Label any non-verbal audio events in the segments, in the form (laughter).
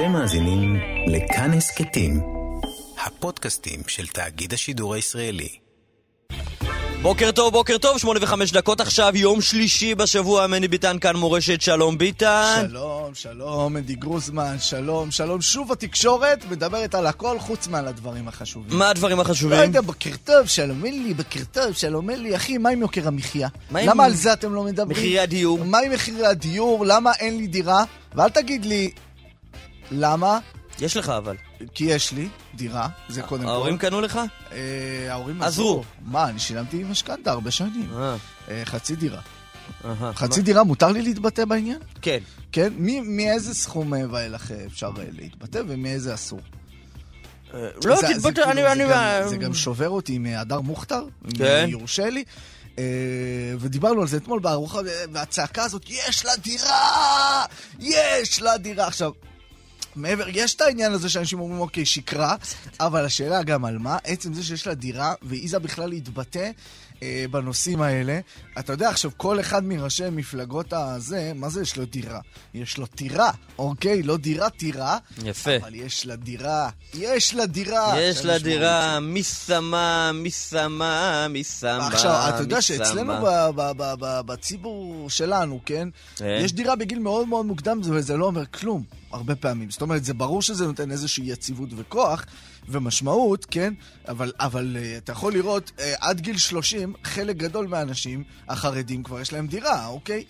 אתם מאזינים לכאן הסכתים, הפודקאסטים של תאגיד השידור הישראלי. בוקר טוב, בוקר טוב, שמונה וחמש דקות עכשיו, יום שלישי בשבוע, מני ביטן כאן מורשת, שלום ביטן. שלום, שלום, אדי גרוזמן, שלום, שלום. שוב התקשורת מדברת על הכל חוץ מעל הדברים החשובים. מה הדברים לא החשובים? יודע, בוקר טוב, שלום אלי, בוקר טוב, שלום אלי. אחי, מה עם יוקר המחיה? עם למה על זה אתם לא מדברים? מחירי הדיור. מה עם מחירי הדיור? למה אין לי דירה? ואל תגיד לי, למה? יש לך אבל. כי יש לי דירה, זה קודם כל. ההורים קנו לך? אה, ההורים עזרו. מה, אני שילמתי משכנתה הרבה שנים. אה, אה, חצי דירה. חצי דירה, מותר לי להתבטא בעניין? כן. כן? מאיזה סכום ואילך אפשר להתבטא ומאיזה אסור? לא, תתבטא, כאילו, אני... זה גם- זה גם שובר אותי עם הדר מוכתר, כן. יורשה לי. ודיברנו על זה אתמול בארוחה, והצעקה הזאת, יש לה דירה! יש לה דירה! עכשיו, מעבר, יש את העניין הזה שאנשים אומרים, אוקיי, שקרה, אבל השאלה גם על מה, עצם זה שיש לה דירה, והעיזה בכלל להתבטא אה, בנושאים האלה. אתה יודע, עכשיו, כל אחד מראשי מפלגות הזה, מה זה יש לו דירה? יש לו טירה, אוקיי? לא דירה, טירה. יפה. אבל יש לה דירה, יש לה דירה. יש לה דירה, מי שמה, מי שמה, מי שמה, עכשיו, אתה יודע שאצלנו. ב- ב- ב- ב- בציבור שלנו, כן? כן. יש דירה בגיל מאוד מאוד מוקדם, וזה לא אומר כלום, הרבה פעמים. זאת אומרת, זה ברור שזה נותן איזושהי יציבות וכוח ומשמעות, כן? אבל, אבל אה, אתה יכול לראות, אה, עד גיל 30, חלק גדול מהאנשים החרדים כבר יש להם דירה, אוקיי?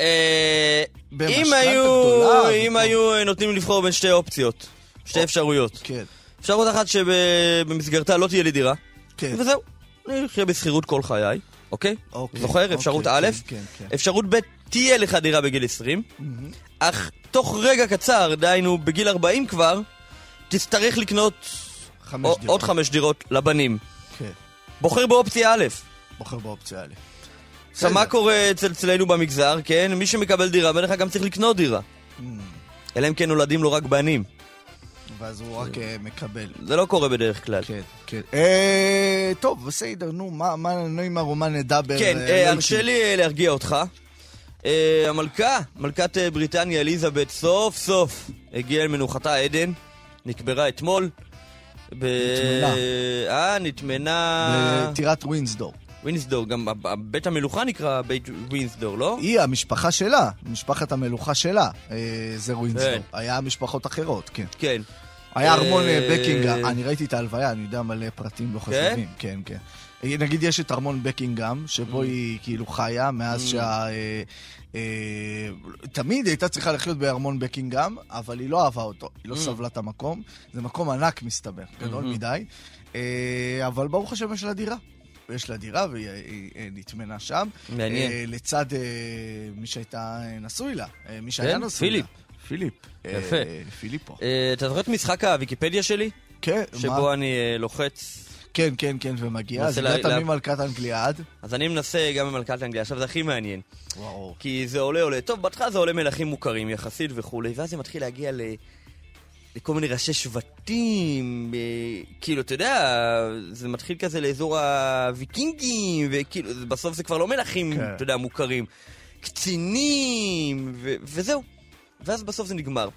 אה, אם היו, גדולה אם היו נותנים לבחור בין שתי אופציות, שתי אפשרויות. כן, אפשרות אחת שבמסגרתה לא תהיה לי דירה, כן. וזהו. אני אחיה בשכירות כל חיי, אוקיי? אוקיי, זוכר? אפשרות אוקיי, א', כן, כן, כן. אפשרות ב', תהיה לך דירה בגיל 20, מהמם. אך תוך רגע קצר, דהיינו בגיל 40 כבר, תצטרך לקנות חמש דירות. עוד חמש דירות לבנים. כן, בוחר באופציה א'. בוחר באופציה א'. עכשיו, מה. קורה אצל- אצלנו במגזר, כן? מי שמקבל דירה, בדרך כלל גם צריך לקנות דירה. Mm, אלא אם כן נולדים לו רק בנים. ואז הוא רק אה, מקבל. זה לא קורה בדרך כלל. כן, כן. אה, טוב, בסדר, נו, מה, מה, נו, עם הרומן נדבר? כן, אה, אה, לא הרשה איתי. לי אה, להרגיע אותך. אה, המלכה, מלכת אה, בריטניה אליזבת, סוף סוף הגיעה אל מנוחתה עדן, נקברה אתמול. ב- נטמנה. אה, נטמנה... בטירת ווינסדור. ווינסדור, גם בית המלוכה נקרא בית ווינסדור, לא? היא המשפחה שלה, משפחת המלוכה שלה, אה, זה ווינסדור. כן. היה משפחות אחרות, כן. כן. היה ארמון אה, אה, בקינגהם, אני ראיתי את ההלוויה, אני יודע מלא פרטים לא חשובים. כן, כן. נגיד יש את ארמון בקינגהם, שבו Mm. היא כאילו חיה, מאז שה... אה, אה, תמיד היא הייתה צריכה לחיות בארמון בקינגהם, אבל היא לא אהבה אותו, היא לא Mm. סבלה את המקום. זה מקום ענק מסתבר, גדול Mhm. מדי. אה, אבל ברוך השם יש לה דירה. יש לה דירה והיא היא, היא נטמנה שם. מעניין. אה, לצד אה, מי שהייתה אה, נשוי לה, אה, מי שהיה כן, נשוי. לה. פיליפ. יפה. אה, פיליפו. אה, אתה זוכר את משחק הוויקיפדיה שלי? כן, שבו מה? אני אה, לוחץ כן, כן, כן, ומגיע. אז הגעת לה- ממלכת אנגליה עד? אז אני מנסה גם במלכת אנגליה, עכשיו זה הכי מעניין. וואו. כי זה עולה עולה. טוב, בהתחלה זה עולה מלכים מוכרים יחסית וכולי, ואז זה מתחיל להגיע ל... לכל מיני ראשי שבטים, אה, כאילו, אתה יודע, זה מתחיל כזה לאזור הוויקינגים, וכאילו, בסוף זה כבר לא מלכים, כן. אתה יודע, מוכרים. קצינים, ו- וזהו. ואז בסוף זה נגמר.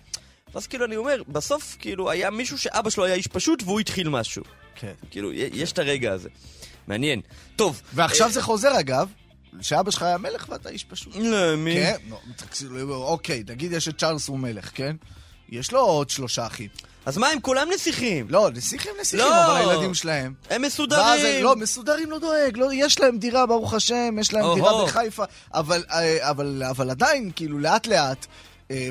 ואז כאילו אני אומר, בסוף כאילו היה מישהו שאבא שלו היה איש פשוט והוא התחיל משהו. כן. כאילו, י- יש את הרגע הזה. מעניין. טוב. ועכשיו אה, זה חוזר, אגב, שאבא שלך היה מלך ואתה איש פשוט. לא, מי? כן? לא, תקשיב, אוקיי, נגיד יש את צ'ארלס הוא מלך, כן? יש לו עוד שלושה אחים. אז מה, הם כולם נסיכים? לא, נסיכים נסיכים, לא. אבל הילדים שלהם. הם מסודרים. הם- לא, מסודרים לא דואג, לא, יש להם דירה, ברוך השם, יש להם או-הו. דירה בחיפה, אבל, אה, אבל, אבל עדיין, כאילו, לאט לאט, אה,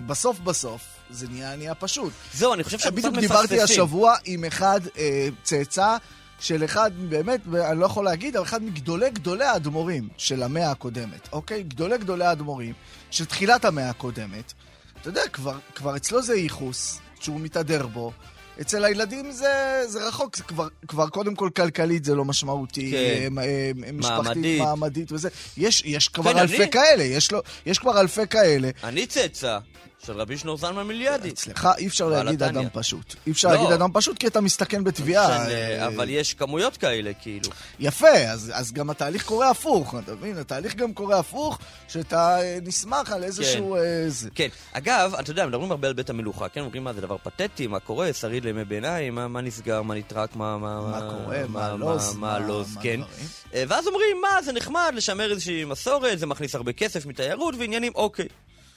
בסוף בסוף, זה נהיה, נהיה פשוט. זהו, אני חושב שהם קצת בדיוק מפספסים. דיברתי השבוע עם אחד אה, צאצא של אחד, באמת, אני לא יכול להגיד, אבל אחד מגדולי גדולי האדמו"רים של המאה הקודמת, אוקיי? גדולי גדולי האדמו"רים של תחילת המאה הקודמת. אתה יודע, כבר, כבר אצלו זה ייחוס, שהוא מתהדר בו. אצל הילדים זה, זה רחוק, זה כבר, כבר קודם כל כלכלית זה לא משמעותי, כן. אה, אה, משפחתית, מעמדית. מעמדית וזה. יש, יש כבר כן, אלפי אני- כאלה, יש, לו, יש כבר אלפי כאלה. אני צאצא. של רבי שנור זלמן מיליאדי. אצלך אי אפשר להגיד. אדם פשוט. אי אפשר לא. להגיד אדם פשוט כי אתה מסתכן בתביעה. אה, אבל יש כמויות כאלה, כאילו. יפה, אז, גם התהליך קורה הפוך, אתה מבין? התהליך גם קורה הפוך, שאתה אה, נסמך על איזשהו... אה, זה. כן. אגב, אתה יודע, מדברים הרבה על בית המלוכה, כן? אומרים מה זה דבר פתטי, מה קורה, שריד לימי ביניים, מה, נסגר, מה נטרק, מה... מה, קורה, מה לוז, מה לוז, מה כן. דברים. אה, ואז אומרים, מה, זה נחמד לשמר איזושהי מסורת, זה מכניס הרבה כסף מתיירות ועניינים, אוקיי.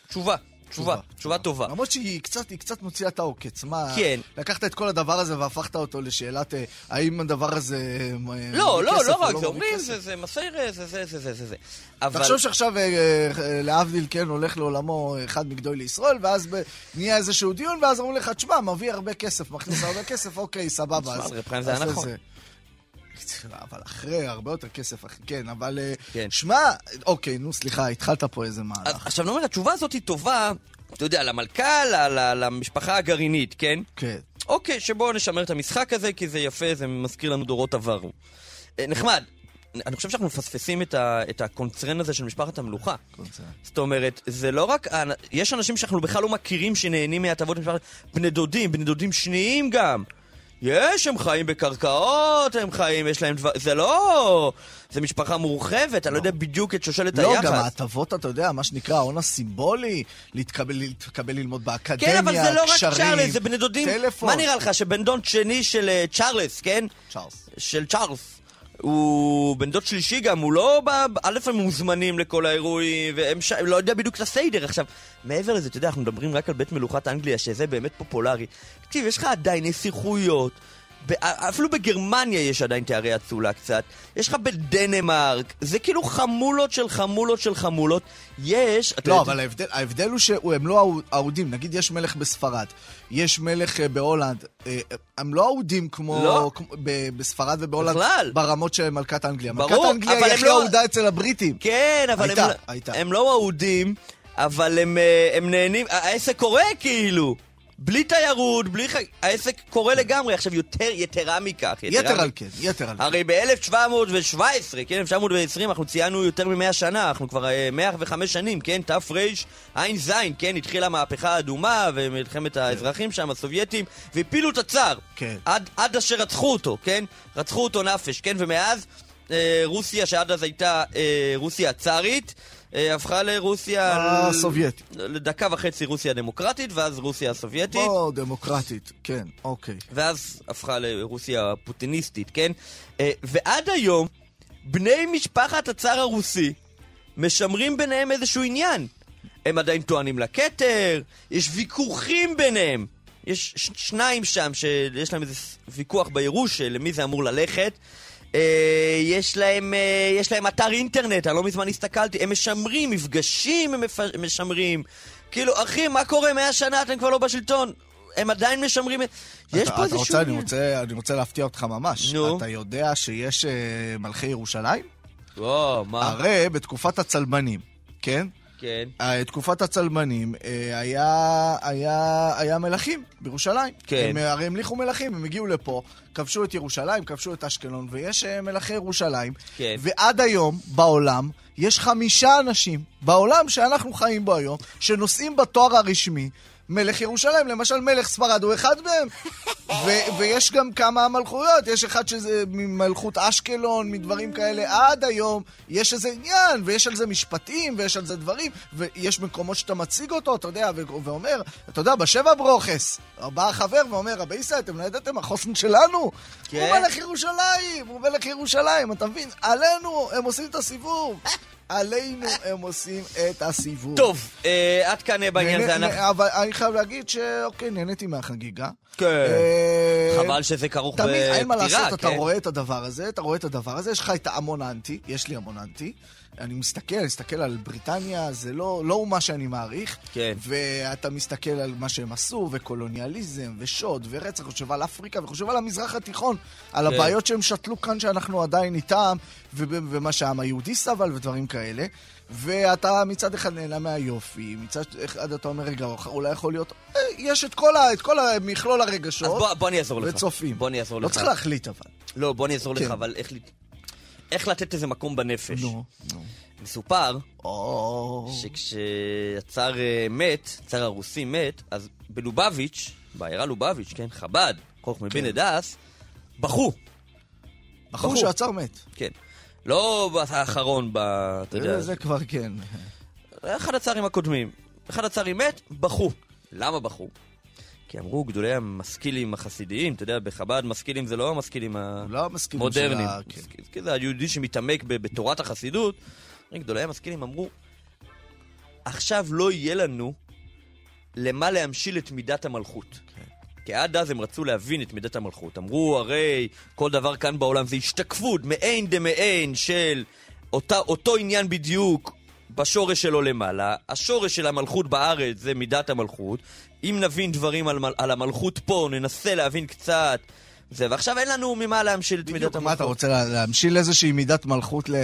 תשובה, תשובה, תשובה טובה. למרות שהיא קצת, היא קצת מוציאה את העוקץ. מה, כן. לקחת את כל הדבר הזה והפכת אותו לשאלת אה, האם הדבר הזה... אה, לא, לא, לא או רק זה, אומרים? זה זה מסיירה, זה זה זה זה זה זה. אבל... תחשוב שעכשיו, אה, אה, להבדיל, כן, הולך לעולמו אחד מגדולי ישראל, ואז נהיה איזשהו דיון, ואז אומרים לך, תשמע, מביא הרבה כסף, מכניס הרבה כסף, אוקיי, סבבה. תשמע, זה נכון. (laughs) אבל אחרי, הרבה יותר כסף, אחי, כן, אבל... אה, כן. שמע, אוקיי, נו, סליחה, התחלת פה איזה מהלך. עכשיו, אני אומר, התשובה הזאת היא טובה, אתה יודע, למלכה, למשפחה הגרעינית, כן? כן. אוקיי, שבואו נשמר את המשחק הזה, כי זה יפה, זה מזכיר לנו דורות עברו. אה, נחמד. אני חושב שאנחנו מפספסים את, ה, את הקונצרן הזה של משפחת המלוכה. זאת אומרת, זה לא רק... האנ- יש אנשים שאנחנו בכלל לא מכירים שנהנים מהטבות משפחת... בני דודים, בני דודים שניים גם. יש, הם חיים בקרקעות, הם חיים, יש להם דבר... זה לא... זה משפחה מורחבת, אני לא יודע בדיוק את שושלת לא, היחס. גם ההטבות, אתה יודע, מה שנקרא ההון הסימבולי, להתקבל, להתקבל ללמוד באקדמיה, כן, אבל זה לא רק קשרים, צ'ארלס, זה בני דודים. טלפון. מה נראה לך, שבן דוד שני של אה, צ'ארלס, כן? צ'ארלס. של צ'ארלס. הוא בן דוד שלישי גם, הוא לא בא... א', הם מוזמנים לכל האירועים, והם ש... לא יודע בדיוק את הסדר. עכשיו, מעבר לזה, אתה יודע, אנחנו מדברים רק על בית מלוכת אנגליה, שזה באמת פופולרי. תקשיב, יש לך עדיין נסיכויות. אפילו בגרמניה יש עדיין תארי אצולה קצת. יש לך בדנמרק. זה כאילו חמולות של חמולות של חמולות. יש... לא, אבל ההבדל, ההבדל הוא שהם לא אהו- אהודים. נגיד יש מלך בספרד, יש מלך אה, בהולנד. אה, הם לא אהודים כמו, לא. כמו בספרד ובהולנד בכלל. ברמות של מלכת אנגליה. ברור, מלכת אנגליה היא הכי לא- אהודה אצל הבריטים. כן, אבל הייתה, הם, לא- הייתה. הם לא אהודים, אבל הם, אה, הם נהנים, העסק קורה כאילו. בלי תיירות, בלי ח... העסק קורה לגמרי. עכשיו, יותר, יתרה מכך. יתר מ- על כן, יתר על כן. הרי ב-1717, כן, 1920, אנחנו ציינו יותר מ-100 שנה, אנחנו כבר אה, 105 שנים, כן, תרע"ז, כן, התחילה המהפכה האדומה ומלחמת האזרחים שם, הסובייטים, והפילו את הצאר. כן. עד, עד אשר רצחו אותו, כן? רצחו אותו נפש, כן? ומאז אה, רוסיה, שעד אז הייתה אה, רוסיה הצארית, אה, הפכה לרוסיה... הסובייטית. לדקה וחצי רוסיה דמוקרטית, ואז רוסיה הסובייטית. או, דמוקרטית, כן, אוקיי. ואז הפכה לרוסיה פוטיניסטית, כן? אה, ועד היום, בני משפחת הצאר הרוסי משמרים ביניהם איזשהו עניין. הם עדיין טוענים לכתר, יש ויכוחים ביניהם. יש שניים שם שיש להם איזה ויכוח בירוש למי זה אמור ללכת. אה, יש להם, אה, יש להם אתר אינטרנט, אני לא מזמן הסתכלתי, הם משמרים, מפגשים הם משמרים. כאילו, אחי, מה קורה? מאה שנה אתם כבר לא בשלטון. הם עדיין משמרים... את- יש פה איזשהו... אני. רוצה, אני רוצה להפתיע אותך ממש. נו. אתה יודע שיש אה, מלכי ירושלים? וואו, מה? הרי בתקופת הצלבנים, כן? כן. אה, תקופת הצלבנים אה, היה, היה, היה מלכים בירושלים. כן. הם אה, הרי המליכו מלכים, הם הגיעו לפה, כבשו את ירושלים, כבשו את אשקלון, ויש מלכי ירושלים. כן. ועד היום, בעולם, יש חמישה אנשים, בעולם שאנחנו חיים בו היום, שנושאים בתואר הרשמי מלך ירושלים. למשל, מלך ספרד הוא אחד מהם. (laughs) ו- ויש גם כמה מלכויות, יש אחד שזה ממלכות אשקלון, מדברים כאלה, עד היום יש איזה עניין, ויש על זה משפטים, ויש על זה דברים, ויש מקומות שאתה מציג אותו, אתה יודע, ו- ואומר, אתה יודע, בשבע ברוכס, בא החבר ואומר, רבי ישראל, אתם לא ידעתם, החוסן שלנו, כן. הוא מלך ירושלים, הוא מלך ירושלים, אתה מבין? עלינו הם עושים את הסיבוב. (laughs) עלינו הם עושים את הסיבוב. טוב, אה, עד כאן אה, בעניין נהנה- הזה אנחנו... אבל אני חייב להגיד שאוקיי, נהניתי מהחגיגה. כן. אה, חבל שזה כרוך תמיד, אין מה בפטירה, לעשות, אתה כן? רואה את הדבר הזה, אתה רואה את הדבר הזה, יש לך את ההמון האנטי, יש לי המון אנטי. אני מסתכל, אני מסתכל על בריטניה, זה לא, לא מה שאני מעריך. כן. ואתה מסתכל על מה שהם עשו, וקולוניאליזם, ושוד, ורצח, חושב על אפריקה, וחושב על המזרח התיכון, על כן. הבעיות שהם שתלו כאן שאנחנו עדיין איתם, ומה שהעם היהודי סבל, ודברים כאלה. ואתה מצד אחד נהנה מהיופי, מצד אחד אתה אומר, רגע, אולי יכול להיות... אה, יש את כל, ה, את כל המכלול אז הרגשות. בוא, בוא אני אעזור לך. וצופים. בוא אני אעזור לא לך. צריך להחליט אבל. לא, בוא אני אעזור כן. לך, אבל איך, איך לתת איזה מקום בנפש. נו. מסופר. שכשהצאר אה, מת, הצאר הרוסי מת, אז בלובביץ', בעיירה לובביץ', כן, חב"ד, חוכמי בן הדס, בכו, בחור. שעצר מת. כן. לא האחרון, ב... אתה יודע, זה- זה כבר כן. אחד הצארים הקודמים. אחד הצארים מת, בכו. למה בכו? כי אמרו גדולי המשכילים החסידיים, אתה יודע, בחב"ד משכילים זה לא המשכילים לא מסכים המודרניים. שלה, כן. כי זה היהודי שמתעמק בתורת החסידות. גדולי המשכילים אמרו, עכשיו לא יהיה לנו למה להמשיל את מידת המלכות. כי עד אז הם רצו להבין את מידת המלכות. אמרו, הרי כל דבר כאן בעולם זה השתקפות מעין דמעין של אותה, אותו עניין בדיוק בשורש שלו למעלה. השורש של המלכות בארץ זה מידת המלכות. אם נבין דברים על, על המלכות פה, ננסה להבין קצת. זה, ועכשיו אין לנו ממה להמשיל את מידת המלכות. מה אתה רוצה לה- להמשיל איזושהי מידת מלכות ל-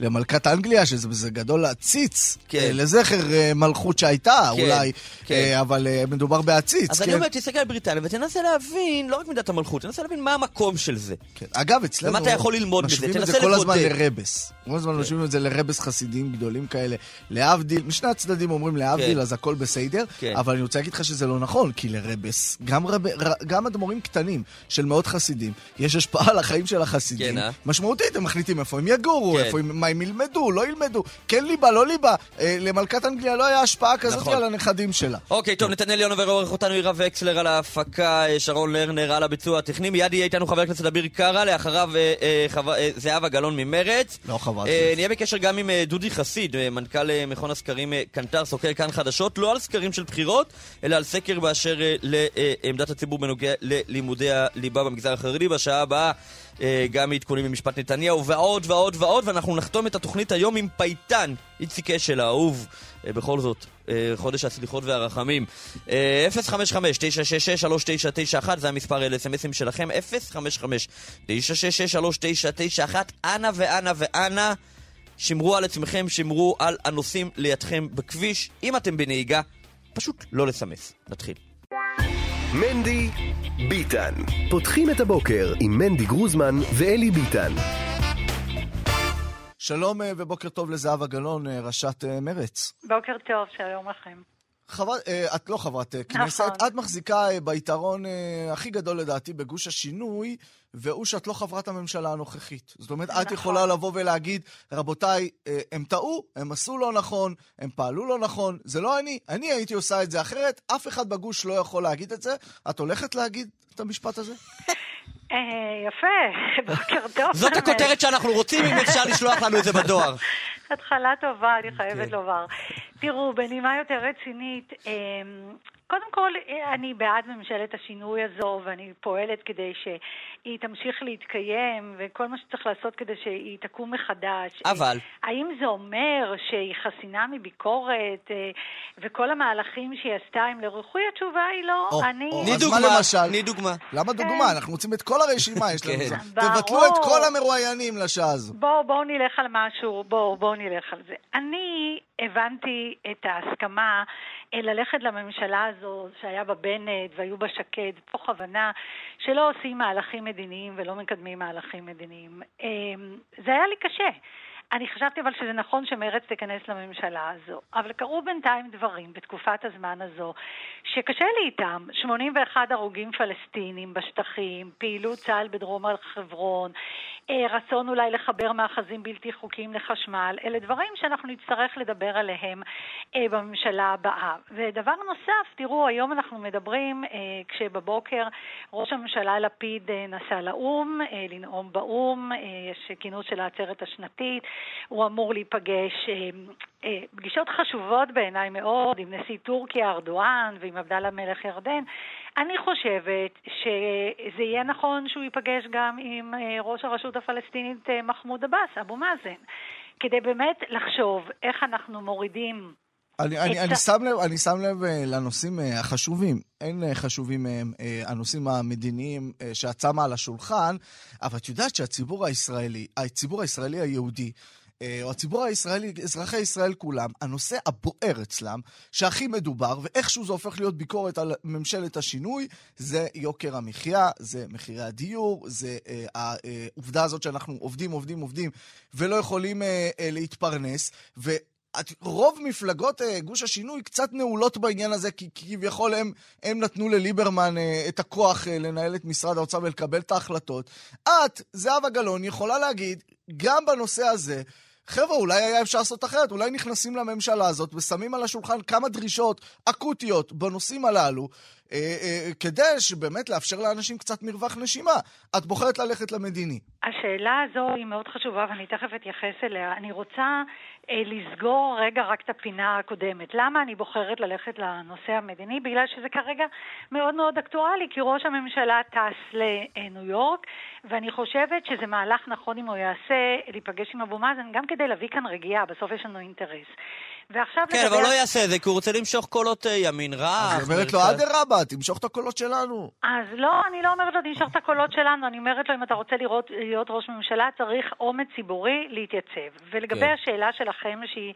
למלכת אנגליה, שזה זה גדול להציץ, כן. אה, לזכר אה, מלכות שהייתה, כן, אולי, כן. אה, אבל מדובר בעציץ, אז כן. אני אומר, תסתכל על בריטניה ותנסה להבין, לא רק מידת המלכות, תנסה להבין מה המקום של זה. כן. אגב, אצלנו... ומה אתה יכול ללמוד מזה? משווים את תנסה זה כל הזמן לבודד. לרבס. כל הזמן משווים את זה לרבס חסידים גדולים כאלה. להבדיל, משני הצדדים אומרים להבדיל, כן. אז הכל בסדר, כן. אבל אני רוצה להגיד לך שזה לא נכון, כי לרבס, גם, רב, גם אדמו"רים קטנים של מאות חסידים, יש השפעה על החיים של החסידים. כן, אה? משמעותית, הם מחליטים איפה הם יגורו, כן. איפה הם, מה הם ילמדו, לא ילמדו, כן ליבה, לא ליבה. אה, למלכת אנגליה לא היה השפעה כזאת נכון. על הנכדים שלה. אוקיי, טוב, נתנאל יונובר עורך אותנו עירה וקסלר על ההפקה, אה, שרון לרנר על הביצוע הטכני, מיד יהיה איתנו חבר הכנסת אביר קארה, לאחריו אה, אה, חו- אה, זהבה גלאון ממרץ. לא חברת אה. נהיה בקשר גם עם אה, דודי חסיד, אה, מנכ"ל אה, מכון הסקרים אה, קנטר, סוקר כאן חדשות, לא על סקרים של בחירות, אלא על סקר באשר אה, לעמדת הציבור בנוגע ללימודי הליבה במגזר החרדי. בשעה הבאה אה, גם עדכונים ממשפט נתניהו ועוד ועוד ועוד, ואנחנו נחתום את התוכנית היום עם פייטן, איציק אשל האהוב, אה, בכל זאת, אה, חודש הסליחות והרחמים. אה, 055-966-3991, זה המספר לסמסים שלכם, 055-966-3991, אנא ואנא ואנא. שמרו על עצמכם, שמרו על הנוסעים לידכם בכביש. אם אתם בנהיגה, פשוט לא לסמס. נתחיל. מנדי ביטן. פותחים את הבוקר עם מנדי גרוזמן ואלי ביטן. שלום אה, ובוקר טוב לזהבה גלאון, אה, ראשת אה, מרץ. בוקר טוב, שלום לכם. חברת, אה, את לא חברת אה, כנסת, נכון. את מחזיקה ביתרון הכי גדול לדעתי בגוש השינוי, והוא שאת לא חברת הממשלה הנוכחית. זאת אומרת, את נכון. יכולה לבוא ולהגיד, רבותיי, אה, הם טעו, הם עשו לא נכון, הם פעלו לא נכון, זה לא אני, אני הייתי עושה את זה אחרת, אף אחד בגוש לא יכול להגיד את זה. את הולכת להגיד את המשפט הזה? (laughs) אה, יפה, (laughs) בוקר טוב. זאת. הכותרת שאנחנו רוצים, אם אפשר לשלוח לנו את זה בדואר. (laughs) התחלה טובה, אני חייבת כן. לומר. תראו, בנימה יותר רצינית, אה, קודם כל, אה, אני בעד ממשלת השינוי הזו, ואני פועלת כדי שהיא תמשיך להתקיים, וכל מה שצריך לעשות כדי שהיא תקום מחדש. אבל- האם זה אומר שהיא חסינה מביקורת, אה, וכל המהלכים שהיא עשתה הם לרוחי? התשובה היא לא. או, אני... או, תני אז מה דוגמה, למשל? תני דוגמה. למה דוגמה? אנחנו רוצים את כל הרשימה, יש לנו כן. זה. (laughs) תבטלו את כל המרואיינים לשעה הזו. בואו בוא נלך על משהו, בואו בוא נלך על זה. אני הבנתי את ההסכמה אה, ללכת לממשלה הזו שהיה בה בנט והיו בה שקד, תוך הבנה שלא עושים מהלכים מדיניים ולא מקדמים מהלכים מדיניים. אה, זה היה לי קשה. אני חשבתי אבל שזה נכון שמרצ תיכנס לממשלה הזו, אבל קרו בינתיים דברים בתקופת הזמן הזו שקשה לי איתם. 81 הרוגים פלסטינים בשטחים, פעילות צה"ל בדרום הר חברון, רצון אולי לחבר מאחזים בלתי חוקיים לחשמל, אלה דברים שאנחנו נצטרך לדבר עליהם אה, בממשלה הבאה. ודבר נוסף, תראו, היום אנחנו מדברים, אה, כשבבוקר ראש הממשלה לפיד אה, נסע לאו"ם, אה, לנאום באו"ם, אה, יש כינוס של העצרת השנתית, הוא אמור להיפגש, אה, אה, פגישות חשובות בעיניי מאוד, עם נשיא טורקיה ארדואן ועם עבדאללה מלך ירדן. אני חושבת שזה יהיה נכון שהוא ייפגש גם עם אה, ראש הרשות הפלסטינית אה, מחמוד עבאס, אבו מאזן, כדי באמת לחשוב איך אנחנו מורידים אני, אני, אני, שם לב, אני שם לב אה, לנושאים החשובים. אין חשובים מהם הנושאים המדיניים שאת שמה על השולחן, אבל את יודעת שהציבור הישראלי, הציבור הישראלי היהודי, או הציבור הישראלי, אזרחי ישראל כולם, הנושא הבוער אצלם, שהכי מדובר, ואיכשהו זה הופך להיות ביקורת על ממשלת השינוי, זה יוקר המחיה, זה מחירי הדיור, זה אה, העובדה הזאת שאנחנו עובדים, עובדים, עובדים, ולא יכולים אה, אה, להתפרנס, ו... רוב מפלגות אה, גוש השינוי קצת נעולות בעניין הזה, כי כביכול הם, הם נתנו לליברמן אה, את הכוח אה, לנהל את משרד האוצר ולקבל את ההחלטות. את, זהבה גלאון, יכולה להגיד, גם בנושא הזה, חבר'ה, אולי היה אפשר לעשות אחרת, אולי נכנסים לממשלה הזאת ושמים על השולחן כמה דרישות אקוטיות בנושאים הללו, אה, אה, כדי שבאמת לאפשר לאנשים קצת מרווח נשימה. את בוחרת ללכת למדיני. השאלה הזו היא מאוד חשובה ואני תכף אתייחס אליה. אני רוצה לסגור רגע רק את הפינה הקודמת. למה אני בוחרת ללכת לנושא המדיני? בגלל שזה כרגע מאוד מאוד אקטואלי, כי ראש הממשלה טס לניו יורק, ואני חושבת שזה מהלך נכון אם הוא יעשה, להיפגש עם אבו מאזן, גם כדי להביא כאן רגיעה, בסוף יש לנו אינטרס. ועכשיו כן, אבל הוא לא יעשה את זה, כי הוא רוצה למשוך קולות אה, ימין רך. אז היא אומרת לו, אדרבה, תמשוך את הקולות שלנו. אז לא, אני לא אומרת לו, תמשוך את הקולות שלנו, אני אומרת לו, אם אתה רוצה לראות, להיות ראש ממשלה, צריך אומץ ציבורי להתייצב. ולגבי כן. השאלה שלכם, שהיא...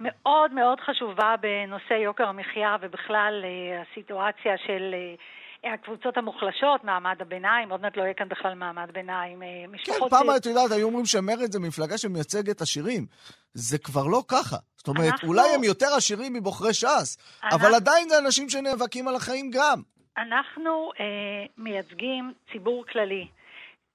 מאוד מאוד חשובה בנושא יוקר המחיה ובכלל אה, הסיטואציה של אה, הקבוצות המוחלשות, מעמד הביניים, עוד מעט לא יהיה כאן בכלל מעמד ביניים. אה, משפחות... כן, פעם את יודעת, היו אומרים שמרד זה מפלגה שמייצגת עשירים. זה כבר לא ככה. זאת אומרת, אנחנו... אולי הם יותר עשירים מבוחרי ש"ס, אנחנו... אבל עדיין זה אנשים שנאבקים על החיים גם. אנחנו אה, מייצגים ציבור כללי.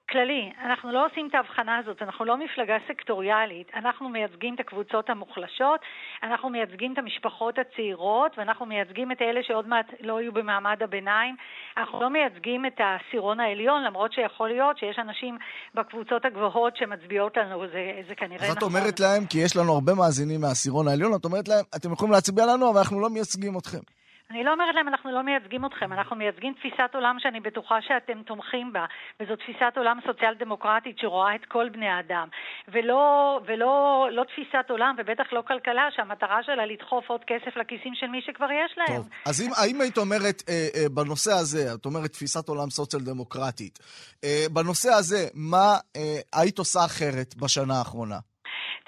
כללי, אנחנו לא עושים את ההבחנה הזאת, אנחנו לא מפלגה סקטוריאלית, אנחנו מייצגים את הקבוצות המוחלשות, אנחנו מייצגים את המשפחות הצעירות ואנחנו מייצגים את אלה שעוד מעט לא יהיו במעמד הביניים, אנחנו לא מייצגים את העשירון העליון, למרות שיכול להיות שיש אנשים בקבוצות הגבוהות שמצביעות לנו, זה, זה כנראה נכון. אז את אומרת להם, כי יש לנו הרבה מאזינים מהעשירון העליון, את אומרת להם, אתם יכולים להצביע לנו, אבל אנחנו לא מייצגים אתכם. אני לא אומרת להם, אנחנו לא מייצגים אתכם, אנחנו מייצגים תפיסת עולם שאני בטוחה שאתם תומכים בה, וזו תפיסת עולם סוציאל דמוקרטית שרואה את כל בני האדם, ולא, ולא לא תפיסת עולם, ובטח לא כלכלה, שהמטרה שלה לדחוף עוד כסף לכיסים של מי שכבר יש להם. טוב, אז אם, האם היית אומרת אה, אה, בנושא הזה, את אומרת תפיסת עולם סוציאל דמוקרטית, אה, בנושא הזה, מה אה, היית עושה אחרת בשנה האחרונה?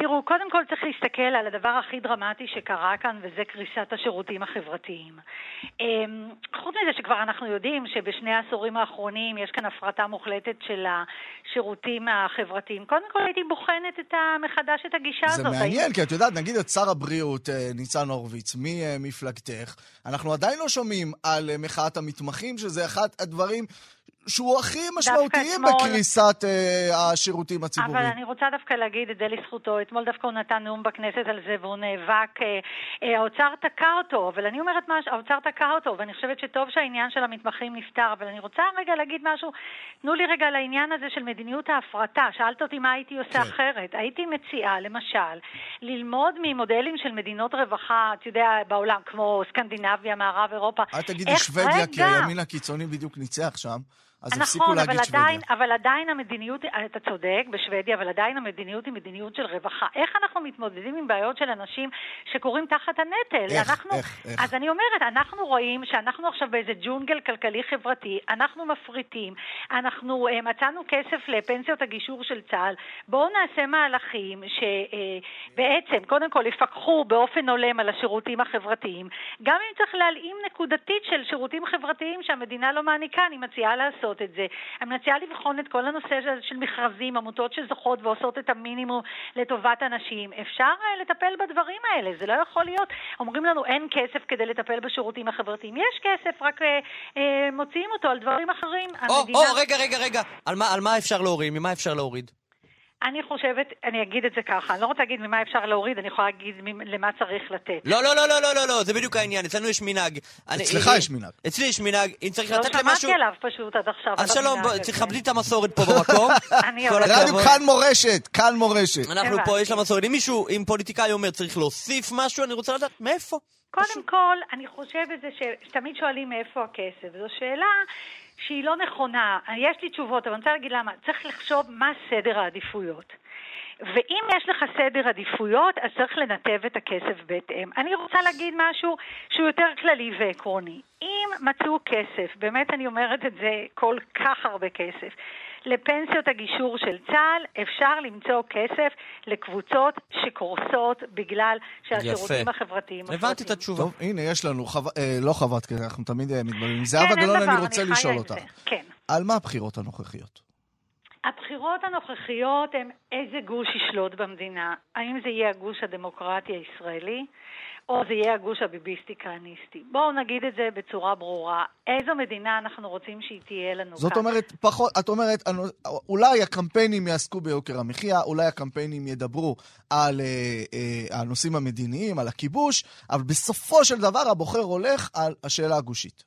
תראו, קודם כל צריך להסתכל על הדבר הכי דרמטי שקרה כאן, וזה קריסת השירותים החברתיים. אמ, חוץ מזה שכבר אנחנו יודעים שבשני העשורים האחרונים יש כאן הפרטה מוחלטת של השירותים החברתיים. קודם כל הייתי בוחנת את מחדש את הגישה זה הזאת. זה מעניין, כי את יודעת, נגיד את שר הבריאות, אה, ניצן הורוביץ, ממפלגתך, אנחנו עדיין לא שומעים על אה, מחאת המתמחים, שזה אחד הדברים שהוא הכי משמעותיים בקריסת uh, השירותים הציבוריים. אבל אני רוצה דווקא להגיד את זה לזכותו. אתמול דווקא הוא נתן נאום בכנסת על זה והוא נאבק. Uh, uh, האוצר תקע אותו, אבל אני אומרת משהו, האוצר תקע אותו, ואני חושבת שטוב שהעניין של המתמחים נפתר, אבל אני רוצה רגע להגיד משהו. תנו לי רגע לעניין הזה של מדיניות ההפרטה. שאלת אותי מה הייתי עושה כן. אחרת. הייתי מציעה, למשל, ללמוד ממודלים של מדינות רווחה, אתה יודע, בעולם, כמו סקנדינביה, מערב אירופה. אל תגידי שוודיה, כי הימין הקיצוני בדיוק ניצח שם. אז נכון, הפסיקו להגיד שוודיה. עדיין, אבל עדיין המדיניות, אתה צודק בשוודיה, אבל עדיין המדיניות היא מדיניות של רווחה. איך אנחנו מתמודדים עם בעיות של אנשים שקורים תחת הנטל? איך, אנחנו, איך, איך? אז אני אומרת, אנחנו רואים שאנחנו עכשיו באיזה ג'ונגל כלכלי-חברתי, אנחנו מפריטים, אנחנו uh, מצאנו כסף לפנסיות הגישור של צה"ל, בואו נעשה מהלכים שבעצם, uh, קודם כל, יפקחו באופן הולם על השירותים החברתיים, גם אם צריך להלאים נקודתית של שירותים חברתיים שהמדינה לא מעניקה, אני מציעה לעשות. לעשות את זה. אני מציעה לבחון את כל הנושא של מכרזים, עמותות שזוכות ועושות את המינימום לטובת אנשים. אפשר uh, לטפל בדברים האלה, זה לא יכול להיות. אומרים לנו אין כסף כדי לטפל בשירותים החברתיים. יש כסף, רק uh, uh, מוציאים אותו על דברים אחרים. או, המדינה... או, רגע, רגע, רגע. על מה, על מה אפשר להוריד? ממה אפשר להוריד? אני חושבת, אני אגיד את זה ככה, אני לא רוצה להגיד ממה אפשר להוריד, אני יכולה להגיד למה צריך לתת. לא, לא, לא, לא, לא, לא, לא, זה בדיוק העניין, אצלנו יש מנהג. אצלך יש מנהג. אצלי יש מנהג, אם צריך לתת למשהו... לא שמעתי עליו פשוט עד עכשיו. אז שלום, תכבדי את המסורת פה במקום. (laughs) אני רדיו כאן מורשת, כאן מורשת. אנחנו פה, יש לה מסורת. אם מישהו, אם פוליטיקאי אומר צריך להוסיף משהו, אני רוצה לדעת מאיפה. קודם כל, אני חושבת שתמיד שואלים מאיפה הכסף. זו שאלה שהיא לא נכונה. יש לי תשובות, אבל אני רוצה להגיד למה. צריך לחשוב מה סדר העדיפויות. ואם יש לך סדר עדיפויות, אז צריך לנתב את הכסף בהתאם. אני רוצה להגיד משהו שהוא יותר כללי ועקרוני. אם מצאו כסף, באמת אני אומרת את זה, כל כך הרבה כסף, לפנסיות הגישור של צה"ל אפשר למצוא כסף לקבוצות שקורסות בגלל שהשירותים יפה. החברתיים הבנתי את התשובה. טוב, הנה, יש לנו, חו... אה, לא חברת כנסת, אנחנו תמיד אה, מתבלבלים. כן, זהבה גלאון, אני רוצה חיה לשאול. זה. כן. על מה הבחירות הנוכחיות? הבחירות הנוכחיות הן איזה גוש ישלוט במדינה. האם זה יהיה הגוש הדמוקרטי הישראלי, או זה יהיה הגוש הביביסטי כהניסטי. בואו נגיד את זה בצורה ברורה. איזו מדינה אנחנו רוצים שהיא תהיה לנו זאת כאן? אומרת, פחות, את אומרת, אנו- אולי הקמפיינים יעסקו ביוקר המחיה, אולי הקמפיינים ידברו על אה, אה, הנושאים המדיניים, על הכיבוש, אבל בסופו של דבר הבוחר הולך על השאלה הגושית.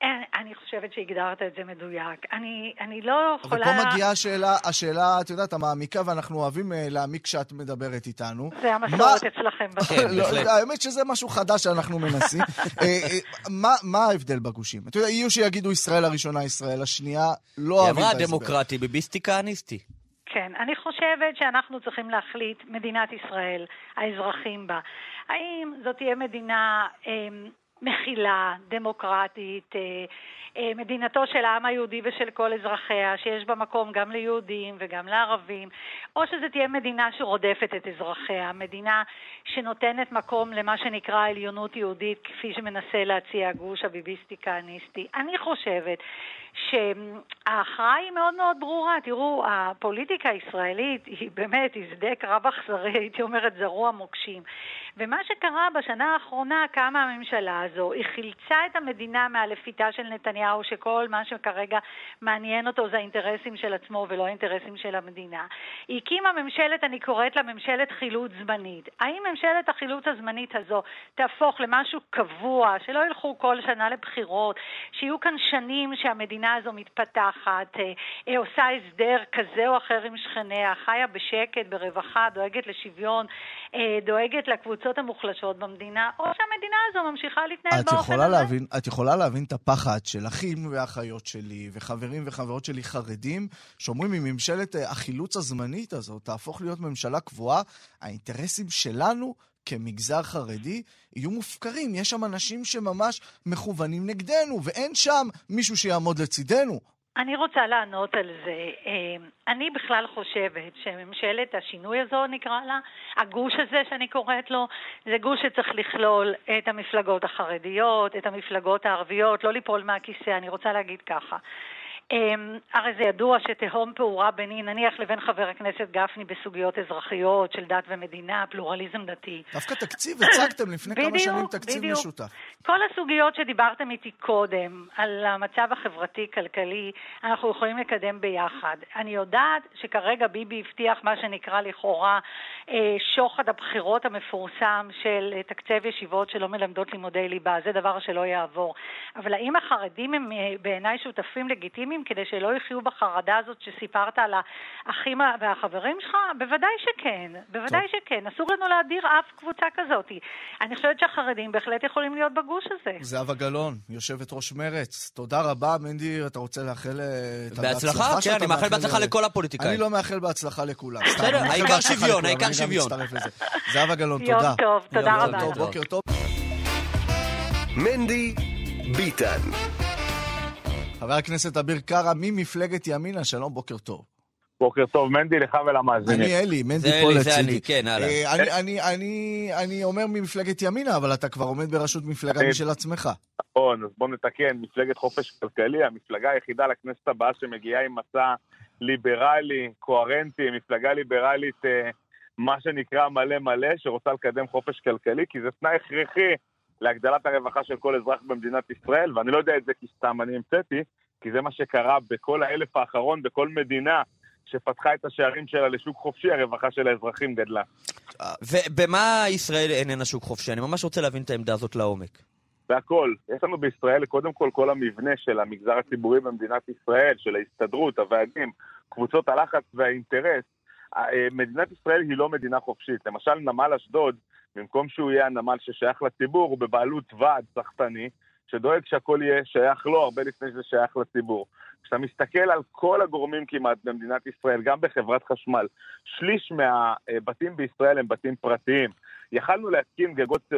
אין, אני חושבת שהגדרת את זה מדויק. אני, אני לא יכולה... ופה מגיעה השאלה, השאלה, את יודעת, המעמיקה, ואנחנו אוהבים אה, להעמיק כשאת מדברת איתנו. זה המסורת אצלכם בסוף. כן, לא, בהחלט. האמת שזה משהו חדש שאנחנו מנסים. (laughs) אה, אה, מה- מה ההבדל בגושים? אתה יודע, יהיו שיגידו ישראל הראשונה, ישראל השנייה, לא היא אוהבים את אמרה ההסבר. דמוקרטי, ביביסטי כהניסטי. כן, אני חושבת שאנחנו צריכים להחליט, מדינת ישראל, האזרחים בה, האם זאת תהיה מדינה אה, מכילה, דמוקרטית, אה, אה, מדינתו של העם היהודי ושל כל אזרחיה, שיש בה מקום גם ליהודים וגם לערבים, או שזו תהיה מדינה שרודפת את אזרחיה, מדינה שנותנת מקום למה שנקרא עליונות יהודית, כפי שמנסה להציע הגוש הביביסטי כהניסטי. אני חושבת שההכרעה היא מאוד מאוד ברורה. תראו, הפוליטיקה הישראלית היא באמת, היא שדה קרב אכזרי, הייתי אומרת, זרוע מוקשים. ומה שקרה בשנה האחרונה, קמה הממשלה הזו, היא חילצה את המדינה מהלפיתה של נתניהו, שכל מה שכרגע מעניין אותו זה האינטרסים של עצמו ולא האינטרסים של המדינה. היא הקימה ממשלת, אני קוראת לה ממשלת חילוץ זמנית. האם ממשלת החילוץ הזמנית הזו תהפוך למשהו קבוע, שלא ילכו כל שנה לבחירות, שיהיו כאן שנים שהמדינה הזו מתפתחת, אה, אה, עושה הסדר כזה או אחר עם שכניה, חיה בשקט, ברווחה, דואגת לשוויון, אה, דואגת לקבוצות המוחלשות במדינה, או שהמדינה הזו ממשיכה להתנהל באופן יכולה, הזה. להבין, את יכולה להבין את הפחד של אחים ואחיות שלי וחברים וחברות שלי חרדים, שאומרים אם ממשלת אה, החילוץ הזמנית הזאת תהפוך להיות ממשלה קבועה, האינטרסים שלנו כמגזר חרדי יהיו מופקרים. יש שם אנשים שממש מכוונים נגדנו, ואין שם מישהו שיעמוד לצידנו. אני רוצה לענות על זה. אה, אני בכלל חושבת שממשלת השינוי הזו נקרא לה, הגוש הזה שאני קוראת לו, זה גוש שצריך לכלול את המפלגות החרדיות, את המפלגות הערביות, לא ליפול מהכיסא, אני רוצה להגיד ככה. אמ, הרי זה ידוע שתהום פעורה ביני, נניח, לבין חבר הכנסת גפני בסוגיות אזרחיות של דת ומדינה, פלורליזם דתי. דווקא תקציב הצגתם לפני כמה בדיוק, שנים תקציב בדיוק. משותף. כל הסוגיות שדיברתם איתי קודם, על המצב החברתי-כלכלי, אנחנו יכולים לקדם ביחד. אני יודעת שכרגע ביבי הבטיח מה שנקרא לכאורה אה, שוחד הבחירות המפורסם של אה, תקצב ישיבות שלא מלמדות לימודי ליבה. זה דבר שלא יעבור. אבל האם החרדים הם אה, בעיניי שותפים לגיטימיים כדי שלא יחיו בחרדה הזאת שסיפרת על האחים והחברים שלך? בוודאי שכן, בוודאי שכן. אסור לנו להדיר אף קבוצה כזאת. אני חושבת שהחרדים בהחלט יכולים להיות בגוש הזה. זהבה גלאון, יושבת ראש מרץ, תודה רבה. מנדי, אתה רוצה לאחל... אה, את בהצלחה, כן, אני מאחל מאחל בהצלחה ל- לכל הפוליטיקאים. אני לא מאחל בהצלחה לכולם. בסדר, העיקר שוויון, העיקר שוויון. זהבה גלאון, יום תודה. טוב, תודה יום רבה. טוב, תודה. בוקר טוב. מנדי ביטן. חבר הכנסת אביר קארה ממפלגת ימינה, שלום, בוקר טוב. בוקר טוב, מנדי, לך ולמאזינים. אני אלי, מנדי זה פה אלי, זה לצידי. אני, כן, אהלן. אה, אני- אני- אני- אני אומר ממפלגת ימינה, אבל אתה כבר עומד בראשות מפלגה משל עצמך. נכון, אז בואו נתקן, מפלגת חופש כלכלי, המפלגה היחידה לכנסת הבאה שמגיעה עם מסע ליברלי, קוהרנטי, מפלגה ליברלית, אה, מה שנקרא מלא מלא, שרוצה לקדם חופש כלכלי, כי זה תנאי הכרחי להגדלת הרווחה של כל אזרח במדינת ישראל, ואני לא יודע את זה כי סתם אני המצאתי, כי זה מה שקרה בכל האלף האחרון, בכל מדינה שפתחה את השערים שלה לשוק חופשי, הרווחה של האזרחים גדלה. ובמה ישראל איננה שוק חופשי? אני ממש רוצה להבין את העמדה הזאת לעומק. והכל. יש לנו בישראל קודם כל כל המבנה של המגזר הציבורי במדינת ישראל, של ההסתדרות, הוועדים, קבוצות הלחץ והאינטרס. אה, מדינת ישראל היא לא מדינה חופשית. למשל, נמל אשדוד, במקום שהוא יהיה הנמל ששייך לציבור, הוא בבעלות ועד סחטני, שדואג שהכל יהיה שייך לו הרבה לפני שזה שייך לציבור. כשאתה מסתכל על כל הגורמים כמעט במדינת ישראל, גם בחברת חשמל, שליש מהבתים בישראל הם בתים פרטיים. יכלנו להתקין גגות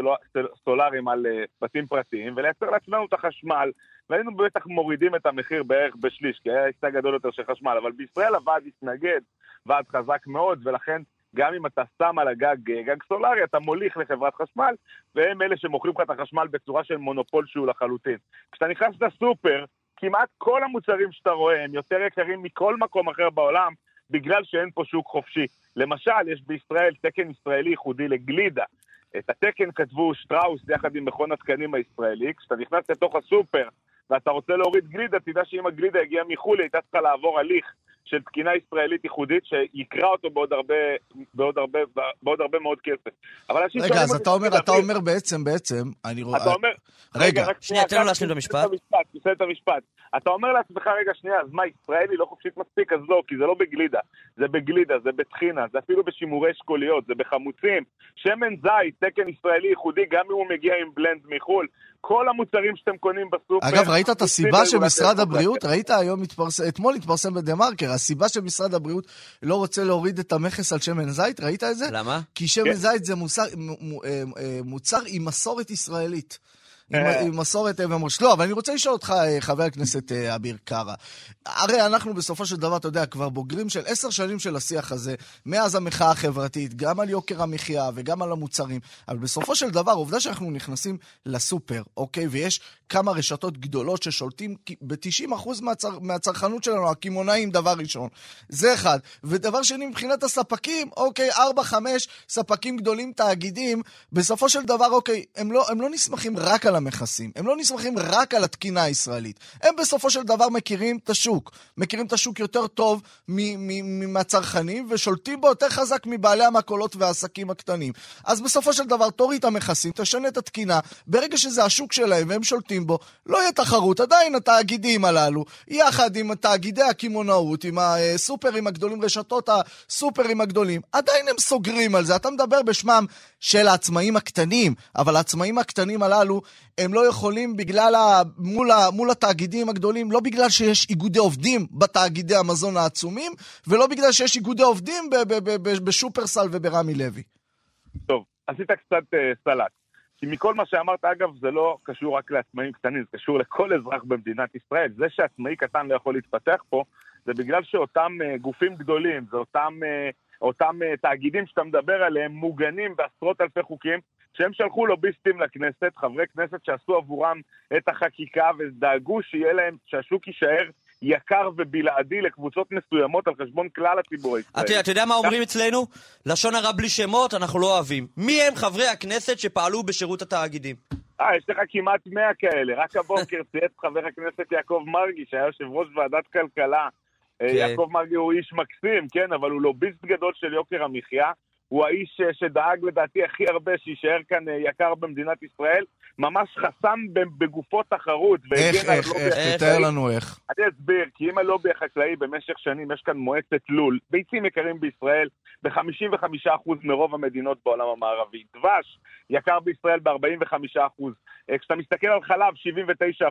סולאריים על אה, בתים פרטיים ולייצר לעצמנו את החשמל, והיינו בטח מורידים את המחיר בערך בשליש, כי היה היצע גדול יותר של חשמל, אבל בישראל הוועד התנגד, ועד חזק מאוד, ולכן גם אם אתה שם על הגג אה, גג סולארי, אתה מוליך לחברת חשמל, והם אלה שמוכרים לך את החשמל בצורה של מונופול שהוא לחלוטין. כשאתה נכנס לסופר, כמעט כל המוצרים שאתה רואה הם יותר יקרים מכל מקום אחר בעולם, בגלל שאין פה שוק חופשי. למשל, יש בישראל תקן ישראלי ייחודי לגלידה. את התקן כתבו שטראוס יחד עם מכון התקנים הישראלי. כשאתה נכנס לתוך הסופר ואתה רוצה להוריד גלידה, תדע שאם הגלידה הגיעה מחו"ל, היא הייתה צריכה לעבור הליך של תקינה ישראלית ייחודית שיקרא אותו בעוד הרבה, בעוד הרבה, בעוד הרבה מאוד כסף. אבל אנשים רגע, אז אתה אומר, "תגיד, אתה אומר בעצם, בעצם, אני רואה... אתה אומר... רגע, שנייה, תן לו להשלים את המשפט. תסיים את המשפט. אתה אומר לעצמך, רגע, שנייה, אז מה, ישראל היא לא חופשית מספיק? אז לא, כי זה לא בגלידה. זה בגלידה, זה בטחינה, זה אפילו בשימורי אשכוליות, זה בחמוצים. שמן זית, תקן ישראלי ייחודי, גם אם הוא מגיע עם בלנד מחו"ל. כל המוצרים שאתם קונים בסופר... אגב, ראית את הסיבה שמשרד. הבריאות, ראית היום, התפרס- אתמול התפרסם בדה מרקר, הסיבה שמשרד הבריאות לא רוצה להוריד את המכס על שמן זית, ראית את זה? למה? כי שמן כן. זית זה מוצר, מ- מ- אה, אה, מוצר עם מסורת ישראלית. עם, אה. עם מסורת אה, ומורשת. לא, אבל אני רוצה לשאול אותך, אה, חבר הכנסת אביר קארה. הרי אנחנו בסופו של דבר, אתה יודע, כבר בוגרים של עשר שנים של השיח הזה, מאז המחאה החברתית, גם על יוקר המחיה וגם על המוצרים. אבל בסופו של דבר, עובדה שאנחנו נכנסים לסופר, אוקיי? ויש כמה רשתות גדולות ששולטים ב-90% מהצר, מהצרכנות שלנו, הקמעונאים, דבר ראשון. זה אחד. ודבר שני, מבחינת הספקים, אוקיי, 4-5 ספקים גדולים, תאגידים, בסופו של דבר, אוקיי, הם לא, הם לא נסמכים רק על המכסים, הם לא נסמכים רק על התקינה הישראלית. הם בסופו של דבר מכירים את השוק, מכירים את השוק יותר טוב מהצרכנים, ושולטים בו יותר חזק מבעלי המכולות והעסקים הקטנים. אז בסופו של דבר, תוריד את המכסים, תשנה את התקינה, ברגע שזה השוק שלהם והם שולטים בו, לא יהיה תחרות. עדיין התאגידים הללו, יחד עם תאגידי הקמעונאות, עם הסופרים הגדולים, רשתות הסופרים הגדולים, עדיין הם סוגרים על זה. אתה מדבר בשמם של העצמאים הקטנים, אבל העצמאים הקטנים הללו, הם לא יכולים בגלל, ה... מול, ה... מול התאגידים הגדולים, לא בגלל שיש איגודי עובדים בתאגידי המזון העצומים, ולא בגלל שיש איגודי עובדים ב... ב... ב... ב... בשופרסל וברמי לוי. טוב, עשית קצת אה, סלט. כי מכל מה שאמרת, אגב, זה לא קשור רק לעצמאים קטנים, זה קשור לכל אזרח במדינת ישראל. זה שעצמאי קטן לא יכול להתפתח פה, זה בגלל שאותם אה, גופים גדולים, זה אותם, אה, אותם אה, תאגידים שאתה מדבר עליהם, מוגנים בעשרות אלפי חוקים, שהם שלחו לוביסטים לכנסת, חברי כנסת שעשו עבורם את החקיקה ודאגו שיהיה להם, שהשוק יישאר יקר ובלעדי לקבוצות מסוימות על חשבון כלל הציבור הישראלי. אתה אתה יודע מה אומרים אצלנו? לשון הרע בלי שמות, אנחנו לא אוהבים. מי הם חברי הכנסת שפעלו בשירות התאגידים? אה, יש לך כמעט 100 כאלה. רק הבוקר צייץ חבר הכנסת יעקב מרגי, שהיה יושב ראש ועדת כלכלה. אה, כן. יעקב מרגי הוא איש מקסים, כן, אבל הוא לוביסט גדול של יוקר המחיה. הוא האיש אה, שדאג לדעתי הכי הרבה שיישאר כאן אה, יקר במדינת ישראל. ממש חסם בגופו תחרות. איך, איך, איך, איך? תתאר לנו איך. אני אסביר, כי אם הלובי החקלאי במשך שנים, יש כאן מועצת לול, ביצים יקרים בישראל ב-55% מרוב המדינות בעולם המערבי. דבש יקר בישראל ב-45%. אה, כשאתה מסתכל על חלב,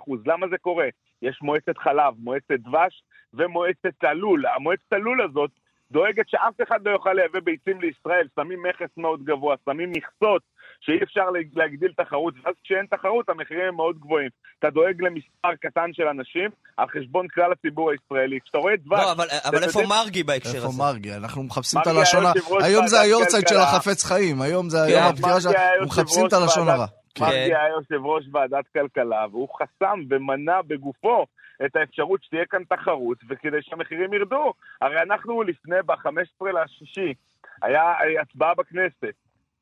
79%. למה זה קורה? יש מועצת חלב, מועצת דבש ומועצת הלול. המועצת הלול הזאת דואגת שאף אחד לא יוכל לייבא ביצים לישראל, שמים מכס מאוד גבוה, שמים מכסות שאי אפשר להגדיל תחרות, ואז כשאין תחרות המחירים הם מאוד גבוהים. אתה דואג למספר קטן של אנשים על חשבון כלל הציבור הישראלי. כשאתה רואה דבש... לא, אבל אבל איפה מרגי בהקשר איפה הזה? מרגי? אנחנו מחפשים את הלשון ראש היום זה היורצייט של. החפץ חיים, היום זה כן, היום הפטירה של... אנחנו מחפשים את הלשון הרע. כן. מרגי היה יושב ראש ועדת כלכלה, והוא חסם ומנע בגופו את האפשרות שתהיה כאן תחרות, וכדי שהמחירים ירדו. הרי אנחנו לפני, ב-15 לשישי, היה אה, הצבעה בכנסת.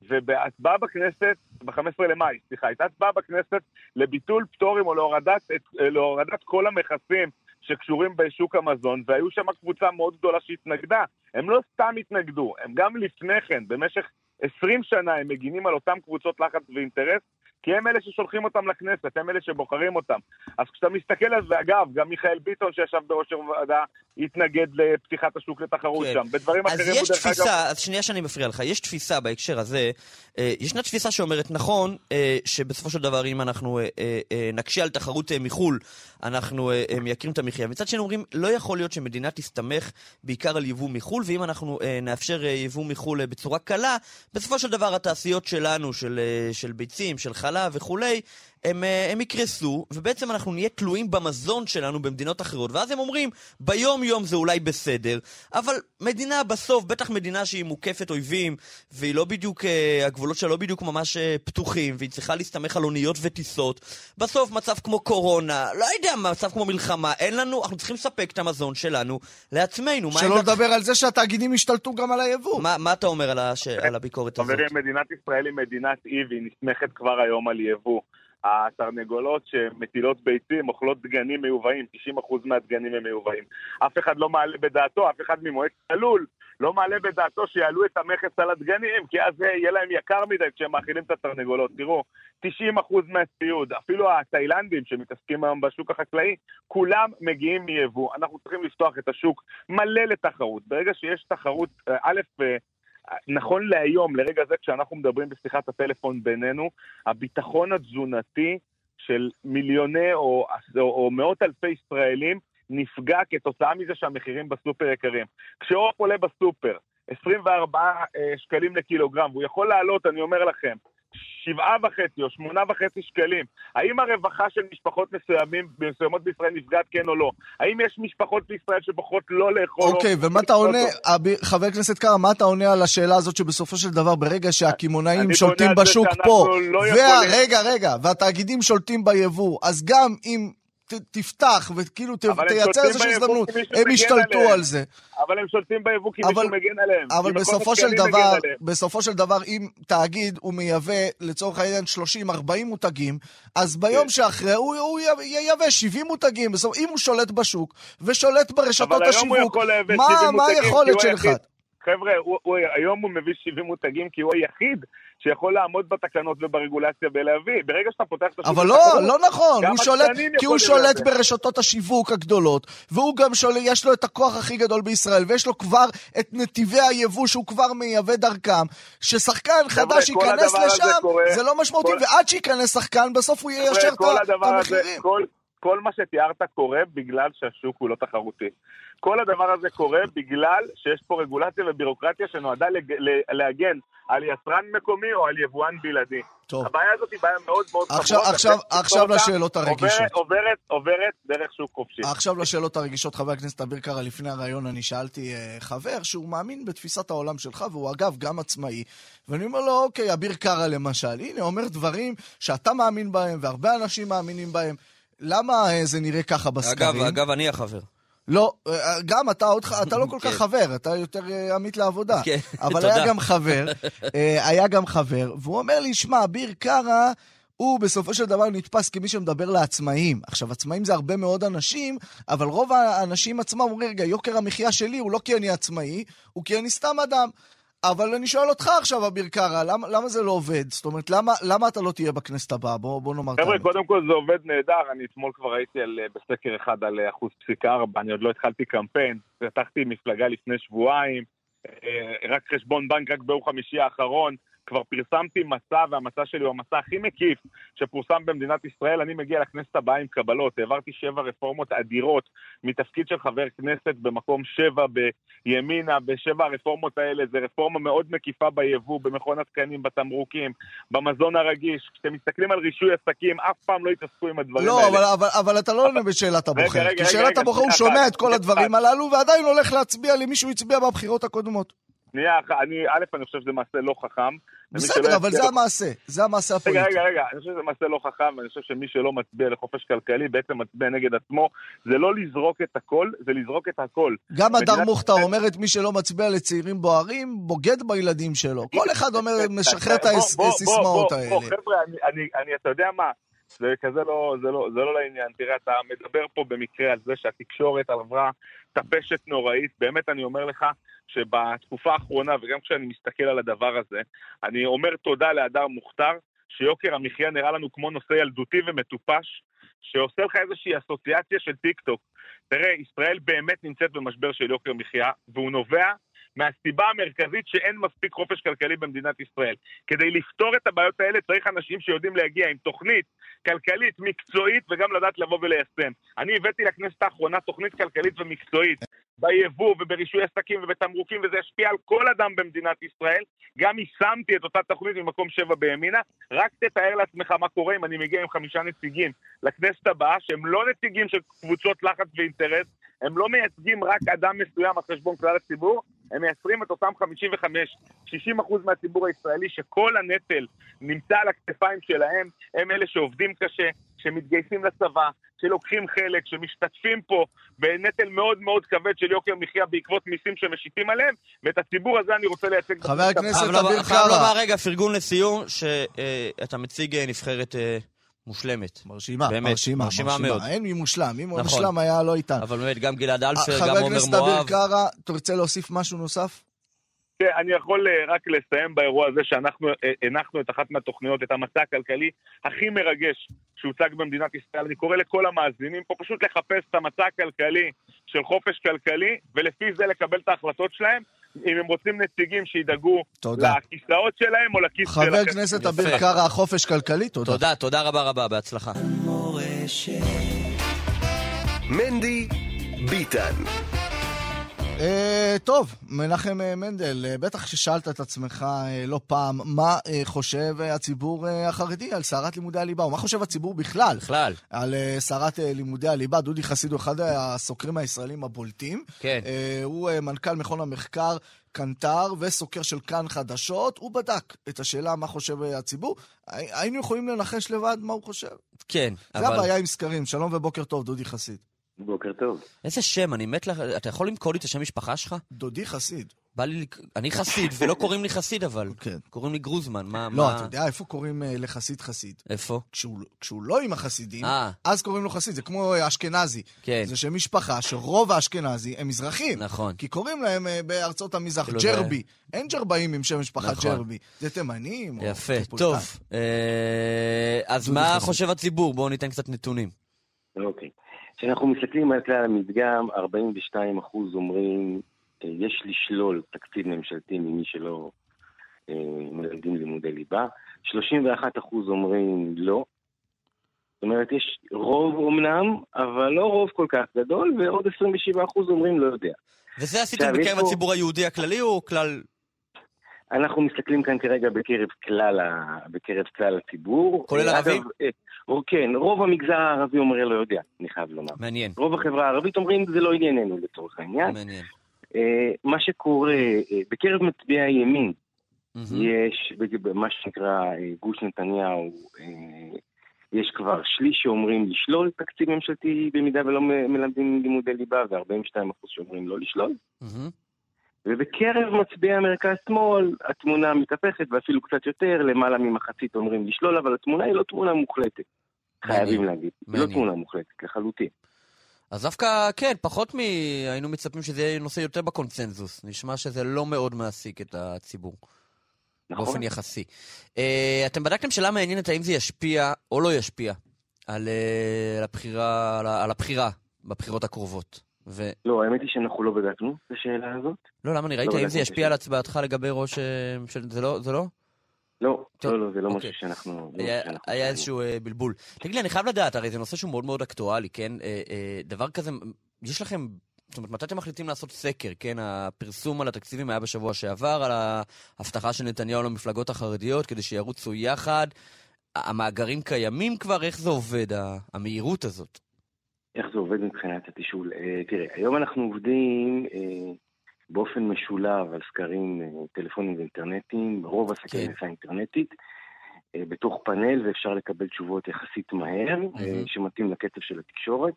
ובהצבעה בכנסת, ב-15 למאי, סליחה, הייתה הצבעה בכנסת לביטול פטורים או להורדת, אה, להורדת כל המכסים שקשורים בשוק המזון, והיו שם קבוצה מאוד גדולה שהתנגדה. הם לא סתם התנגדו, הם גם לפני כן, במשך 20 שנה הם מגינים על אותם קבוצות לחץ ואינטרס, כי הם אלה ששולחים אותם לכנסת, הם אלה שבוחרים אותם. אז כשאתה מסתכל על זה, אגב, גם מיכאל ביטון שישב בראש הוועדה, התנגד לפתיחת השוק לתחרות כן. שם. בדברים אז אחרים יש הוא דרך תפיסה, אגב... אז שנייה שאני מפריע לך, יש תפיסה בהקשר הזה, אה, ישנה תפיסה שאומרת, נכון, אה, שבסופו של דבר אם אנחנו אה, אה, אה, נקשה על תחרות אה, מחו"ל, אנחנו מייקרים את המחיה. מצד שני אומרים, לא יכול להיות שמדינה תסתמך בעיקר על יבוא מחו"ל, ואם אנחנו נאפשר יבוא מחו"ל בצורה קלה, בסופו של דבר התעשיות שלנו, של, של ביצים, של חלב וכולי, הם, אה, הם יקרסו, ובעצם אנחנו נהיה תלויים במזון שלנו במדינות אחרות. ואז הם אומרים, ביום-יום זה אולי בסדר, אבל מדינה בסוף, בטח מדינה שהיא מוקפת אויבים, והיא לא בדיוק, אה, הגבולות שלה לא בדיוק ממש אה, פתוחים, והיא צריכה להסתמך על אוניות וטיסות. בסוף מצב כמו קורונה, לא יודע, מצב כמו מלחמה, אין לנו, אנחנו צריכים לספק את המזון שלנו לעצמנו. שלא לדבר על זה שהתאגידים השתלטו גם על היבוא. מה, מה אתה אומר על, הש... על הביקורת הזאת? חברים, מדינת ישראל היא מדינת אי והיא נסמכת כבר היום על יבוא. התרנגולות שמטילות ביצים אוכלות דגנים מיובאים, 90% מהדגנים הם מיובאים. אף אחד לא מעלה בדעתו, אף אחד ממועצת הלול לא מעלה בדעתו שיעלו את המכס על הדגנים, כי אז זה יהיה להם יקר מדי כשהם מאכילים את התרנגולות. תראו, 90% מהציוד, אפילו התאילנדים שמתעסקים היום בשוק החקלאי, כולם מגיעים מיבוא. אנחנו צריכים לפתוח את השוק מלא לתחרות. ברגע שיש תחרות, אה, א', אה, נכון להיום, לרגע זה, כשאנחנו מדברים בשיחת הטלפון בינינו, הביטחון התזונתי של מיליוני או, או, או מאות אלפי ישראלים נפגע כתוצאה מזה שהמחירים בסופר יקרים. כשעוף עולה בסופר 24 אה, שקלים לקילוגרם, והוא יכול לעלות, אני אומר לכם, שבעה וחצי או שמונה וחצי שקלים. האם הרווחה של משפחות מסוימים, מסוימות בישראל נפגעת כן או לא? האם יש משפחות בישראל שבוחרות לא לאכול? אוקיי, או- ומה אתה עונה? אבי- חבר הכנסת קארה, מה אתה עונה על השאלה הזאת שבסופו של דבר, ברגע שהקמעונאים שולטים בשוק פה, לא וה- יכולים- רגע, רגע, והתאגידים שולטים ביבוא, אז גם אם תפתח וכאילו תייצר איזושהי הזדמנות, הם ישתלטו. על זה. אבל הם שולטים ביבוא כי מישהו מגן עליהם. אבל בסופו של דבר. בסופו של דבר, אם תאגיד הוא מייבא לצורך העניין 30-40 מותגים, אז ביום כן. שאחרי הוא, ייבא 70 מותגים. אם הוא שולט בשוק ושולט ברשתות השיווק, מה, 70 מה מותגים, היכולת שלך? חבר'ה, היום הוא מביא 70 מותגים כי הוא היחיד שיכול לעמוד בתקנות וברגולציה ולהביא. ברגע שאתה פותח את השוק... אבל לא, לא נכון, הוא שולט, כי הוא שולט. ברשתות השיווק הגדולות, והוא גם שולט, יש לו את הכוח הכי גדול בישראל, ויש לו כבר את נתיבי היבוא שהוא כבר מייבא דרכם, ששחקן חדש ייכנס לשם, קורה- זה לא משמעותי, כל- ועד שייכנס שחקן, בסוף הוא יישר את המחירים. כל, כל מה שתיארת קורה בגלל שהשוק הוא לא תחרותי. כל הדבר הזה קורה בגלל שיש פה רגולציה ובירוקרטיה שנועדה לג, להגן על יצרן מקומי או על יבואן בלעדי. טוב. הבעיה הזאת היא בעיה מאוד מאוד עכשיו- חמורה, עכשיו- לפתור עכשיו אותה. לשאלות הרגישות. עוברת, עוברת, עוברת דרך שוק חופשי. עכשיו לשאלות הרגישות, חבר הכנסת אביר קארה, לפני הרעיון אני שאלתי אה, חבר שהוא מאמין בתפיסת העולם שלך, והוא אגב גם עצמאי, ואני אומר לו, אוקיי, אביר קארה למשל, הנה, אומר דברים שאתה מאמין בהם, והרבה אנשים מאמינים בהם. למה אה, זה נראה ככה בסקרים? אגב, אגב, אני החבר. לא, אה, גם אתה עוד, ח- אתה לא כל כך כן. חבר, אתה יותר אה, עמית לעבודה. כן, (laughs) אבל תודה. היה גם חבר, היה גם חבר, והוא אומר לי, שמע, אביר קארה... הוא בסופו של דבר נתפס כמי שמדבר לעצמאים. עכשיו, עצמאים זה הרבה מאוד אנשים, אבל רוב האנשים עצמם אומרים, רגע, יוקר המחיה שלי הוא לא כי אני עצמאי, הוא כי אני סתם אדם. אבל אני שואל אותך עכשיו, אביר קארה, למה, למה זה לא עובד? זאת אומרת, למה, למה אתה לא תהיה בכנסת הבאה? בוא, בוא נאמר חבר'ה. קודם כל זה עובד נהדר, אני אתמול כבר הייתי על, אה, בסקר אחד על אה, אחוז פסיק ארבע, אני עוד לא התחלתי קמפיין, פתחתי מפלגה לפני שבועיים, אה, רק חשבון בנק רק ביום חמישי האחרון, כבר פרסמתי מסע, והמסע שלי הוא המסע הכי מקיף שפורסם במדינת ישראל. אני מגיע לכנסת הבאה עם קבלות, העברתי שבע רפורמות אדירות מתפקיד של חבר כנסת במקום שבע בימינה, בשבע הרפורמות האלה, זה רפורמה מאוד מקיפה ביבוא, במכון התקנים, בתמרוקים, במזון הרגיש. כשאתם מסתכלים על רישוי עסקים, אף פעם לא התעסקו עם הדברים לא, האלה. אבל, אבל, אבל אתה לא עונה בשאלת הבוחר. רגע, כי רגע, שאלת רגע, הבוחר, הוא שנייה שומע את כל הדברים. הללו, ועדיין הולך להצביע למי שהוא הצביע בבחירות הקודמות. שנייה אני, א', אני חושב שזה מעשה לא חכם. בסדר, אבל זה המעשה. זה המעשה רגע, הפוליטי. רגע, רגע, אני חושב שזה מעשה לא חכם, ואני חושב שמי שלא מצביע לחופש כלכלי בעצם מצביע נגד עצמו. זה לא לזרוק את הכל, זה לזרוק את הכל. גם הדר מוכתר אומרת, מי שלא מצביע לצעירים בוערים, בוגד בילדים שלו. כל אחד אומר, משחרר את הסיסמאות האלה. בוא, חבר'ה, אני, אני, אני, אתה יודע מה? זה כזה לא, זה לא, זה לא לעניין. תראה, אתה מדבר פה במקרה על זה שהתקשורת עברה טפשת נוראית. באמת, אני אומר לך שבתקופה האחרונה, וגם כשאני מסתכל על הדבר הזה, אני אומר תודה להדר מוכתר, שיוקר המחיה נראה לנו כמו נושא ילדותי ומטופש, שעושה לך איזושהי אסוציאציה של טיק טוק. תראה, ישראל באמת נמצאת במשבר של יוקר מחיה, והוא נובע מהסיבה המרכזית שאין מספיק חופש כלכלי במדינת ישראל. כדי לפתור את הבעיות האלה צריך אנשים שיודעים להגיע עם תוכנית כלכלית מקצועית וגם לדעת לבוא וליישם. אני הבאתי לכנסת האחרונה תוכנית כלכלית ומקצועית ביבוא וברישוי עסקים ובתמרוקים, וזה ישפיע על כל אדם במדינת ישראל. גם יישמתי את אותה תוכנית ממקום שבע בימינה. רק תתאר לעצמך מה קורה אם אני מגיע עם חמישה נציגים לכנסת הבאה, שהם לא נציגים של קבוצות לחץ ואינטרס, הם לא מייצגים רק אדם מסוים על חשבון כלל הציבור, הם מייצרים את אותם 55-60 אחוז מהציבור הישראלי שכל הנטל נמצא על הכתפיים שלהם, הם אלה שעובדים קשה, שמתגייסים לצבא, שלוקחים חלק, שמשתתפים פה בנטל מאוד מאוד כבד של יוקר מחיה בעקבות מיסים שמשיתים עליהם, ואת הציבור הזה אני רוצה לייצג. חבר הכנסת אביר לומר- חייב קארה. לומר רגע, פרגון לסיום, שאתה מציג אה, נבחרת אה, מושלמת. מרשימה, באמת, מרשימה, מרשימה מרשימה. מאוד. אין מי מושלם, אם הוא נכון. מושלם היה לא איתנו. אבל באמת, גם גלעד אלפר, חבר גם עומר הכנסת אביר מואב. קארה, תרצה להוסיף משהו נוסף? אני יכול אה, רק לסיים באירוע הזה שאנחנו אה, הנחנו את אחת מהתוכניות, את המצע הכלכלי הכי מרגש שהוצג במדינת ישראל. אני קורא לכל המאזינים פה פשוט לחפש את המצע הכלכלי של חופש כלכלי, ולפי זה לקבל את ההחלטות שלהם, אם הם רוצים נציגים שידאגו תודה. לכיסאות שלהם או לכיס שלהם. חבר הכנסת. אביר קארה, חופש כלכלי, תודה. תודה, תודה רבה רבה, בהצלחה. מנדי ביטן. אה, טוב, מנחם אה, מנדל, אה, בטח ששאלת את עצמך אה, לא פעם, מה חושב הציבור החרדי על סערת לימודי הליבה, או מה חושב הציבור בכלל בכלל, על סערת לימודי הליבה. דודי חסיד הוא אחד הסוקרים הישראלים הבולטים. כן. אה, הוא מנכ"ל מכון המחקר קנטר וסוקר של כאן חדשות. הוא בדק את השאלה מה חושב הציבור. הי- היינו יכולים לנחש לבד מה הוא חושב. כן, זה אבל הבעיה עם סקרים. שלום ובוקר טוב, דודי חסיד. בוקר טוב. איזה שם, אני מת לך, אתה יכול למכור לי את השם משפחה שלך? דודי חסיד. בא לי, אני חסיד, ולא קוראים לי חסיד אבל. כן. קוראים לי גרוזמן, מה, לא, מה... אתה יודע איפה קוראים אה, לחסיד חסיד? איפה? כשהוא, כשהוא לא עם החסידים, אה. אז קוראים לו חסיד. זה כמו אה, אשכנזי. כן. זה שם משפחה שרוב האשכנזי הם מזרחים. נכון. כי קוראים להם אה, בארצות המזרח כאילו ג'רבי. אין ג'רבאים עם שם משפחה נכון. ג'רבי. זה תימנים או יפה, טריפוליטאים. טוב. אה, אז מה חסיד. חושב הציבור? בואו ניתן קצת נתונים. אוקיי. כשאנחנו מסתכלים על כלל המדגם, 42% אומרים, אה, יש לשלול תקציב ממשלתי ממי שלא אה, מלמדים לימודי ליבה. 31% אומרים לא. זאת אומרת, יש רוב אמנם, אבל לא רוב כל כך גדול, ועוד 27% אומרים לא יודע. וזה עשיתם בקרב הציבור היהודי הכללי או כלל... אנחנו מסתכלים כאן כרגע בקרב כלל. בקרב כלל הציבור. כולל אה, ערבים? אגב, או- כן, רוב המגזר הערבי אומר לא יודע, אני חייב לומר. מעניין, רוב החברה הערבית אומרים זה לא ענייננו לצורך העניין. מעניין. אה, מה שקורה, אה, בקרב מצביעי הימין, מהמם. יש, במה שנקרא אה, גוש נתניהו, יש כבר שליש שאומרים לשלול תקציב ממשלתי במידה ולא מלמדים לימודי ליבה, ו-42% שאומרים לא לשלול. מהמם. ובקרב מצביעי המרכז-שמאל התמונה מתהפכת, ואפילו קצת יותר, למעלה ממחצית אומרים לשלול, אבל התמונה היא לא תמונה מוחלטת. חייבים להגיד, היא לא. תמונה מוחלטת לחלוטין. אז דווקא, כן, פחות מ... היינו מצפים שזה יהיה נושא יותר בקונצנזוס. נשמע שזה לא מאוד מעסיק את הציבור, נכון? באופן יחסי. אה, אתם בדקתם שאלה מעניינת האם זה ישפיע או לא ישפיע על, אה, על, הבחירה, על, על הבחירה בבחירות הקרובות. ו... לא, האמת היא שאנחנו לא בדקנו את השאלה הזאת. לא, למה אני ראיתי לא האם זה ישפיע על הצבעתך לגבי ראש... אה. זה לא? זה לא? לא, לא, לא, זה לא אוקיי. משהו שאנחנו... לא היה, שאנחנו היה. איזשהו אה, בלבול. תגיד לי, אני חייב לדעת, הרי זה נושא שהוא מאוד מאוד אקטואלי, כן? אה, דבר כזה, יש לכם, זאת אומרת, מתי אתם מחליטים לעשות סקר, כן? הפרסום על התקציבים היה בשבוע שעבר, על ההבטחה של נתניהו למפלגות החרדיות, כדי שירוצו יחד. המאגרים קיימים כבר? איך זה עובד, המהירות הזאת? איך זה עובד מבחינת התשאול? אה, תראה, היום אנחנו עובדים אה, באופן משולב על סקרים אה, טלפונים ואינטרנטיים, רוב הסקרים כן. נעשה אינטרנטית, בתוך פאנל, ואפשר לקבל תשובות יחסית מהר. שמתאים לקצב של התקשורת.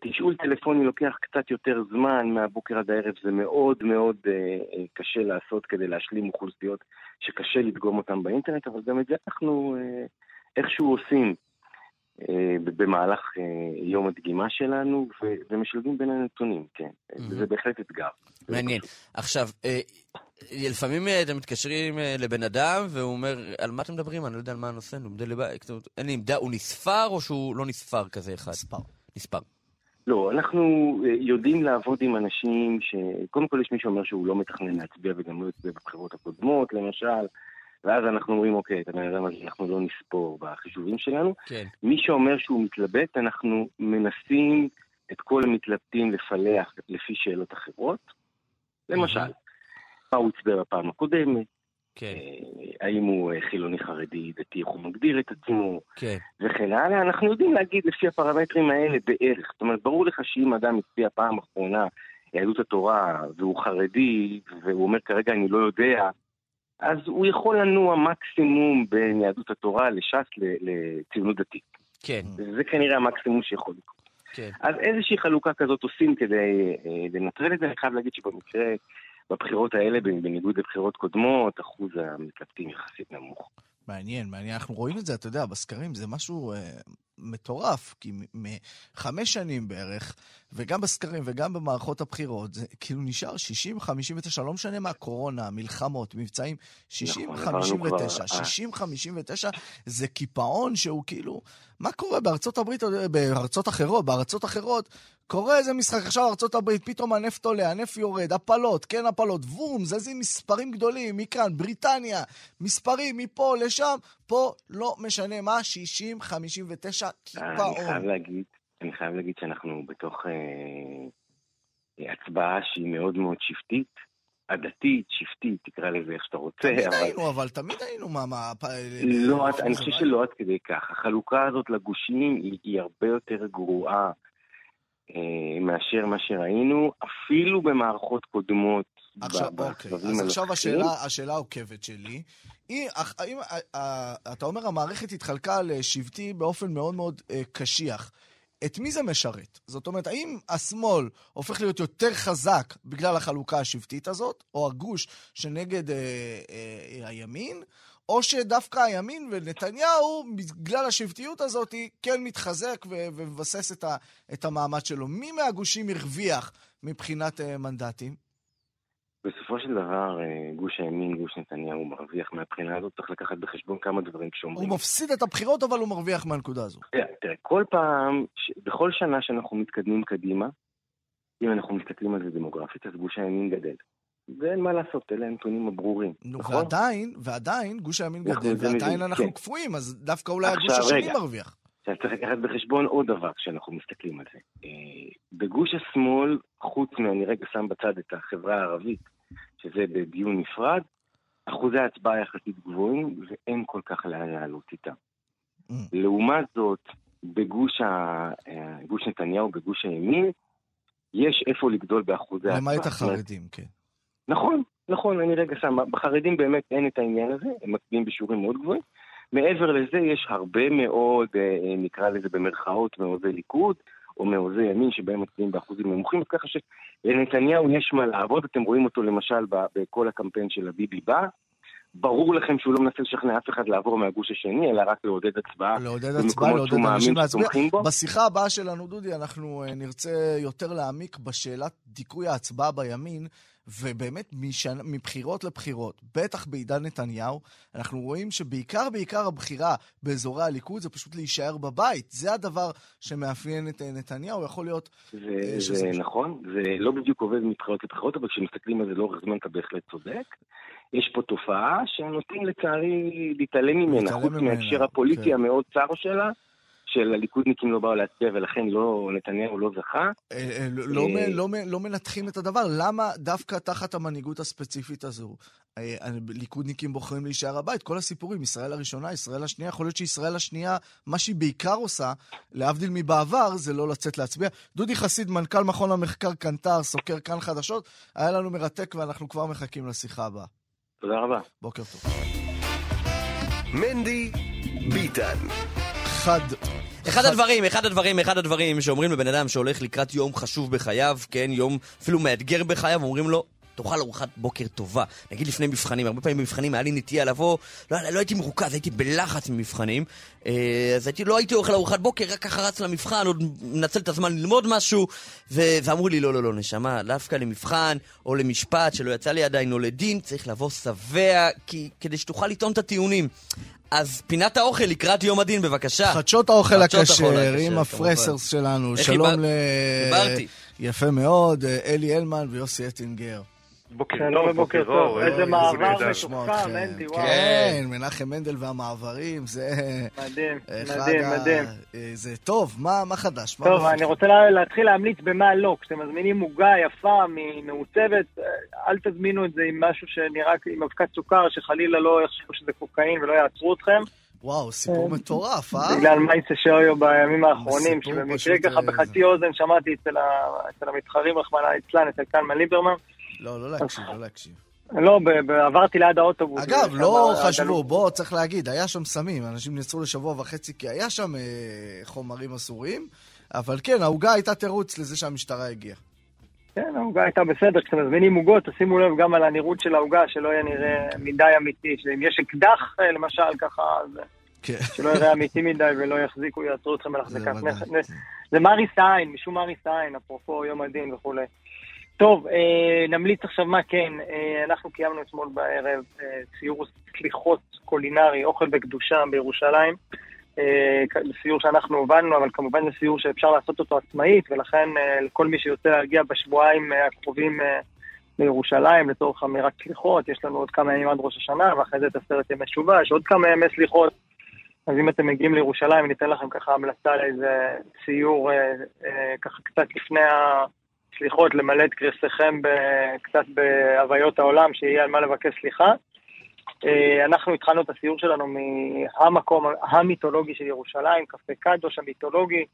תשאול טלפוני לוקח קצת יותר זמן, מהבוקר עד הערב זה מאוד מאוד קשה לעשות כדי להשלים אוכלוסיות שקשה לדגום אותן באינטרנט, אבל גם את זה אנחנו איכשהו עושים. אה, במהלך אה, יום הדגימה שלנו, ומשלבים בין הנתונים, כן. זה בהחלט אתגר. מעניין. עכשיו, אה, לפעמים אתם מתקשרים לבן אדם, והוא אומר, על מה אתם מדברים? אני לא יודע על מה הנושא, אין לי עמדה, הוא נספר או שהוא לא נספר כזה אחד? מספר. נספר. לא, אנחנו יודעים לעבוד עם אנשים ש... קודם כל יש מי שאומר שהוא לא מתכנן להצביע וגם לא יצביע בבחירות הקודמות, למשל, ואז אנחנו אומרים, אוקיי, את הבן אדם הזה אנחנו לא נספור בחישובים שלנו. כן. מי שאומר שהוא מתלבט, אנחנו מנסים את כל המתלבטים לפלח לפי שאלות אחרות. למשל, מה הוא הצביע בפעם הקודמת, כן, אה, האם הוא אה, חילוני חרדי, דתי, איך הוא מגדיר את עצמו, כן. וכן הלאה. אנחנו יודעים להגיד לפי הפרמטרים האלה בערך. זאת אומרת, ברור לך שאם אדם הצביע פעם אחרונה יהדות התורה, והוא חרדי, והוא אומר כרגע אני לא יודע, אז הוא יכול לנוע מקסימום בין יהדות התורה לש"ס לציונות דתית. כן, זה כנראה המקסימום שיכול לקרות. כן. אז איזושהי חלוקה כזאת עושים כדי אה, לנטרל את זה. אני חייב להגיד שבמקרה, בבחירות האלה, בניגוד לבחירות קודמות, אחוז המתלבטים יחסית נמוך. מעניין, מעניין. אנחנו רואים את זה, אתה יודע, בסקרים זה משהו אה, מטורף, כי מחמש שנים בערך, וגם בסקרים וגם במערכות הבחירות, זה כאילו נשאר 60, 59, לא משנה מה, קורונה, מלחמות, מבצעים, 60, נכון, 59, כבר, 60, 59, זה קיפאון שהוא כאילו, מה קורה בארצות הברית, אה, בארצות אחרות, בארצות אחרות, קורה איזה משחק, עכשיו ארצות הברית, פתאום הנפט עולה, הנפט יורד, הפלות, כן הפלות, בום, זזים מספרים גדולים, מכאן, בריטניה, מספרים מפה לשם, פה לא משנה מה, 60, 59, אני קיפאון. חייב להגיד, אני חייב להגיד שאנחנו בתוך אה, הצבעה שהיא מאוד מאוד שבטית, עדתית, שבטית, תקרא לזה איך שאתה רוצה, תמיד אבל... היינו, אבל תמיד היינו, מה, מה... לא, אחוז אני חושב. שלא עד כדי כך. החלוקה הזאת לגושים היא, היא הרבה יותר גרועה אה, מאשר מה שראינו, אפילו במערכות קודמות. עכשיו, אוקיי, אז עכשיו. השאלה, השאלה העוקבת שלי, היא, אך- האם, אה, אה, אתה אומר המערכת התחלקה לשבטי באופן מאוד מאוד אה, קשיח. את מי זה משרת? זאת אומרת, האם השמאל הופך להיות יותר חזק בגלל החלוקה השבטית הזאת, או הגוש שנגד אה, אה, הימין, או שדווקא הימין ונתניהו, בגלל השבטיות הזאת, כן מתחזק ו- ומבסס את, ה- את המעמד שלו. מי מהגושים הרוויח מבחינת אה, מנדטים? בסופו של דבר, אה, גוש הימין, גוש נתניהו מרוויח מהבחינה הזאת, צריך לקחת בחשבון כמה דברים הוא כשאומרים. מפסיד את הבחירות, אבל הוא מרוויח מהנקודה הזו. תראה, תראה, כל פעם, ש... בכל שנה שאנחנו מתקדמים קדימה, אם אנחנו מסתכלים על זה דמוגרפית, אז גוש הימין גדל. ואין מה לעשות, אלה הנתונים הברורים, נו, נכון? ועדיין, ועדיין, גוש הימין גדל, ועדיין אנחנו כן. קפואים, אז דווקא אולי הגוש השני רגע. מרוויח. צריך לקחת בחשבון עוד דבר כשאנחנו מסתכלים על זה. אה, בגוש השמאל, חוץ מ... אני רגע שם בצד את החברה הערבית, שזה בדיון נפרד, אחוזי ההצבעה יחסית גבוהים, ואין כל כך לאן לעלות איתם. Mm. לעומת זאת, בגוש ה... אה, גוש נתניהו, בגוש הימין, יש איפה לגדול באחוזי ההצבעה. למעט החרדים, כן. נכון, נכון, אני רגע שם. בחרדים באמת אין את העניין הזה, הם מצביעים בשיעורים מאוד גבוהים. מעבר לזה יש הרבה מאוד, אה, אה, נקרא לזה במרכאות, מעוזי ליכוד, או מעוזי ימין שבהם מצביעים באחוזים נמוכים, אז ככה שלנתניהו יש מה לעבוד, אתם רואים אותו למשל בכל הקמפיין של הביבי בא. ברור לכם שהוא לא מנסה לשכנע אף אחד לעבור מהגוש השני, אלא רק לעודד הצבעה לעודד הצבעה, לעודד אנשים להצביע. בשיחה הבאה שלנו, דודי, אנחנו אה, נרצה יותר להעמיק בשאלת דיכוי ההצבעה בימין, ובאמת משנ... מבחירות לבחירות, בטח בעידן נתניהו, אנחנו רואים שבעיקר בעיקר הבחירה באזורי הליכוד זה פשוט להישאר בבית. זה הדבר שמאפיין את אה, נתניהו, יכול להיות... זה, אה, שזה זה. נכון, זה לא בדיוק עובד מבחירות לבחירות, אבל כשמסתכלים על זה לאורך זמן אתה בהחלט צודק. יש פה תופעה שנוטים לצערי להתעלם ממנה, חוץ מההקשר הפוליטי כן. המאוד צר שלה, של הליכודניקים לא באו להצביע ולכן לא, נתניהו לא זכה. אה, אה, לא, אה, לא, לא מנתחים את הדבר. למה דווקא תחת המנהיגות הספציפית הזו, אה, ליכודניקים בוחרים להישאר הבית? כל הסיפורים, ישראל הראשונה, ישראל השנייה, יכול להיות שישראל השנייה, מה שהיא בעיקר עושה, להבדיל מבעבר, זה לא לצאת להצביע. דודי חסיד, מנכ"ל מכון המחקר קנטר, סוקר כאן חדשות, היה לנו מרתק ואנחנו כבר מחכים לשיחה הבאה. תודה רבה. בוקר טוב. מנדי ביטן. חד... אחד הדברים, אחד הדברים, אחד הדברים שאומרים לבן אדם שהולך לקראת יום חשוב בחייו, כן, יום אפילו מאתגר בחייו, אומרים לו, תאכל ארוחת בוקר טובה. נגיד לפני מבחנים, הרבה פעמים במבחנים היה לי נטייה לבוא, לא, לא הייתי מרוכז, הייתי בלחץ ממבחנים, אה, אז הייתי, לא הייתי אוכל ארוחת בוקר, רק ככה רץ למבחן, עוד מנצל את הזמן ללמוד משהו, ו- ואמרו לי, לא, לא, לא, נשמה, דווקא למבחן, או למשפט שלא יצא לי עדיין, או לדין, צריך לבוא שבע, כי, כדי שתוכל לטעון את הטיעונים. אז פינת האוכל לקראת יום הדין, בבקשה. חדשות האוכל הכשר עם. הפרסרס שלנו. שלום ל... חיברתי. יפה מאוד, אה, אלי הלמן ויוסי אטינגר. בוקר טוב, ובוקר בוקר טוב. איזה מעבר מתוחכם. מנדי, וואו. כן, מנחם מנדל והמעברים, זה... מדהים, מדהים, מדהים. אה, זה טוב, מה חדש? טוב? אני רוצה לה- להתחיל להמליץ במה לא. כשאתם מזמינים עוגה יפה, מעוצבת, אה, אל תזמינו את זה עם משהו שנראה עם אבקת סוכר, שחלילה לא יחשבו שזה קוקאין ולא יעצרו אתכם. וואו, סיפור מטורף, אה? בגלל מייסה שויו בימים האחרונים, שבמקרה ככה אה, בחצי אוזן שמעתי אצל המתחרים, רחמנא ליצלן, אצל קלמן ליברמן. לא, לא להקשיב, לא להקשיב. לא, ב- ב- עברתי ליד האוטובוס. אגב, לא חשבו, בוא, צריך להגיד, היה שם סמים, אנשים נעצרו לשבוע וחצי כי היה שם אה, חומרים אסורים, אבל כן, העוגה הייתה תירוץ לזה שהמשטרה הגיעה. כן, העוגה הייתה בסדר. כשאתם מזמינים עוגות, תשימו לב גם על הנראות של העוגה, שלא יהיה נראה מדי אמיתי. שאם יש אקדח, אה, למשל, ככה, אז כן. שלא יראה אמיתי מדי ולא יחזיקו, יעצרו אתכם על החזקת. נכס. זה מריס העין, משום מריס העין, אפרופו יום הדין וכולי. טוב, אה, נמליץ עכשיו מה כן. אה, אנחנו קיימנו אתמול בערב אה, סיור סליחות קולינרי, אוכל וקדושה בירושלים. אה, סיור שאנחנו הובלנו, אבל כמובן זה סיור שאפשר לעשות אותו עצמאית, ולכן אה, לכל מי שיוצא להגיע בשבועיים אה, הקרובים לירושלים לצורך אמירת סליחות, יש לנו עוד כמה ימים עד ראש השנה, ואחרי זה את עשרת ימי תשובה, יש עוד כמה ימי סליחות. אז אם אתם מגיעים לירושלים, ניתן לכם ככה המלצה לאיזה אה, ככה קצת לפני הסליחות, למלא את קרסיכם קצת בהוויות העולם, שיהיה על מה לבקש סליחה. אה, אנחנו התחלנו את הסיור שלנו מהמקום המיתולוגי של ירושלים, קפה קדוש המיתולוגי,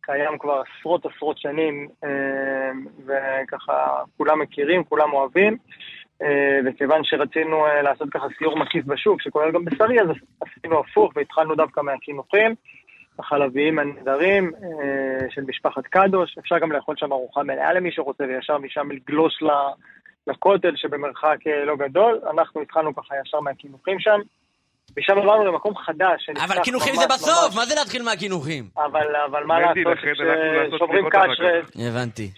קיים כבר עשרות עשרות שנים, אה, וככה כולם מכירים, כולם אוהבים. אה, וכיוון שרצינו לעשות ככה סיור מקיף בשוק, שכולל גם בשרי, אז עשינו הפוך והתחלנו דווקא מהקינוחים, החלביים הנהדרים אה, של משפחת קדוש. אפשר גם לאכול שם ארוחה מלאה למי שרוצה, וישר משם לגלוש לכותל שבמרחק אה, לא גדול. אנחנו התחלנו ככה ישר מהקינוחים שם. משם עברנו למקום חדש. אבל קינוחים זה בסוף, מה זה להתחיל מהקינוחים? אבל, אבל מה לעשות, כששומרים קשרס, הבנתי.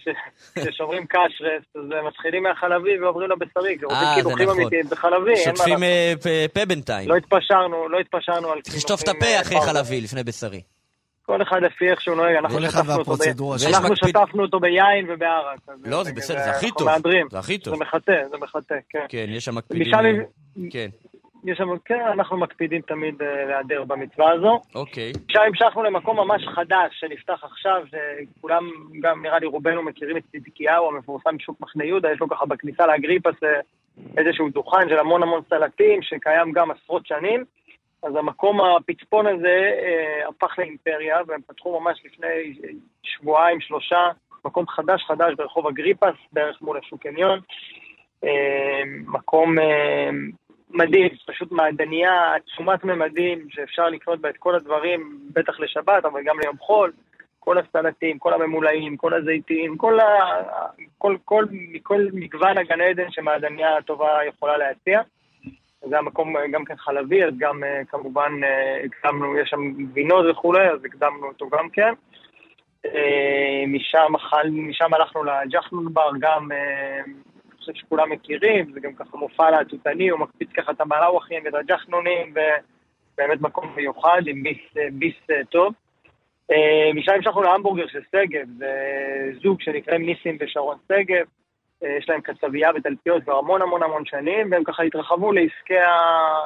כששומרים קשרס, אז אה, מתחילים מהחלבי ועוברים לבשרי, כי רוצים אה, זה קינוחים נכון. אמיתיים בחלבי, אין מה שוטפים לעשות. אה, פה- פה בינתיים. לא התפשרנו, לא התפשרנו על צריך לשטוף את קינוחים, הפה אה, אחרי. חלבי, לפני בשרי. כל אחד לפי איך שהוא נוהג, אנחנו שטפנו אותו. אנחנו שטפנו ביין ובערק. לא, זה בסדר, זה הכי אנחנו טוב. מהדרים. זה הכי טוב. זה מחטא, זה מחטא, כן. כן, יש שם מקפידים. אה, כן, יש שם, כן, אנחנו מקפידים תמיד אה, להיעדר במצווה הזו. אוקיי. עכשיו המשכנו למקום ממש חדש שנפתח עכשיו, שכולם, גם נראה לי רובנו מכירים את צדקיהו המפורסם בשוק מחנה יהודה, יש לו ככה בכניסה לאגריפס אה, איזשהו דוכן של המון המון סלטים, שקיים גם עשרות שנים. אז המקום הפצפון הזה אה, הפך לאימפריה, והם פתחו ממש לפני שבועיים, שלושה, מקום חדש חדש ברחוב אגריפס, בערך מול השוק עניון. אה, מקום מדהים, פשוט מעדניה עצומת ממדים, שאפשר לקנות בה את כל הדברים, בטח לשבת, אבל גם ליום חול. כל הסלטים, כל הממולאים, כל הזיתים, כל, ה... כל, כל, מכל מגוון הגן עדן שמעדניה הטובה יכולה להציע. זה המקום גם כן חלבי, אז גם אה, כמובן אה, הקדמנו, יש שם גבינות וכולי, אז הקדמנו אותו גם כן. אה, משם, משם הלכנו לג'חנון בר, גם, חושב שכולם מכירים, זה גם ככה מופע להטוטני, הוא מקפיץ ככה את המלאווחים ואת הג'חנונים, ובאמת מקום מיוחד עם ביס, אה, ביס אה, טוב. אה, משם המשכנו להמבורגר של שגב, זה זוג שנקראים ניסים ושרון שגב. יש להם קצבייה ותלפיות כבר המון המון המון שנים, והם ככה התרחבו לעסקי ה...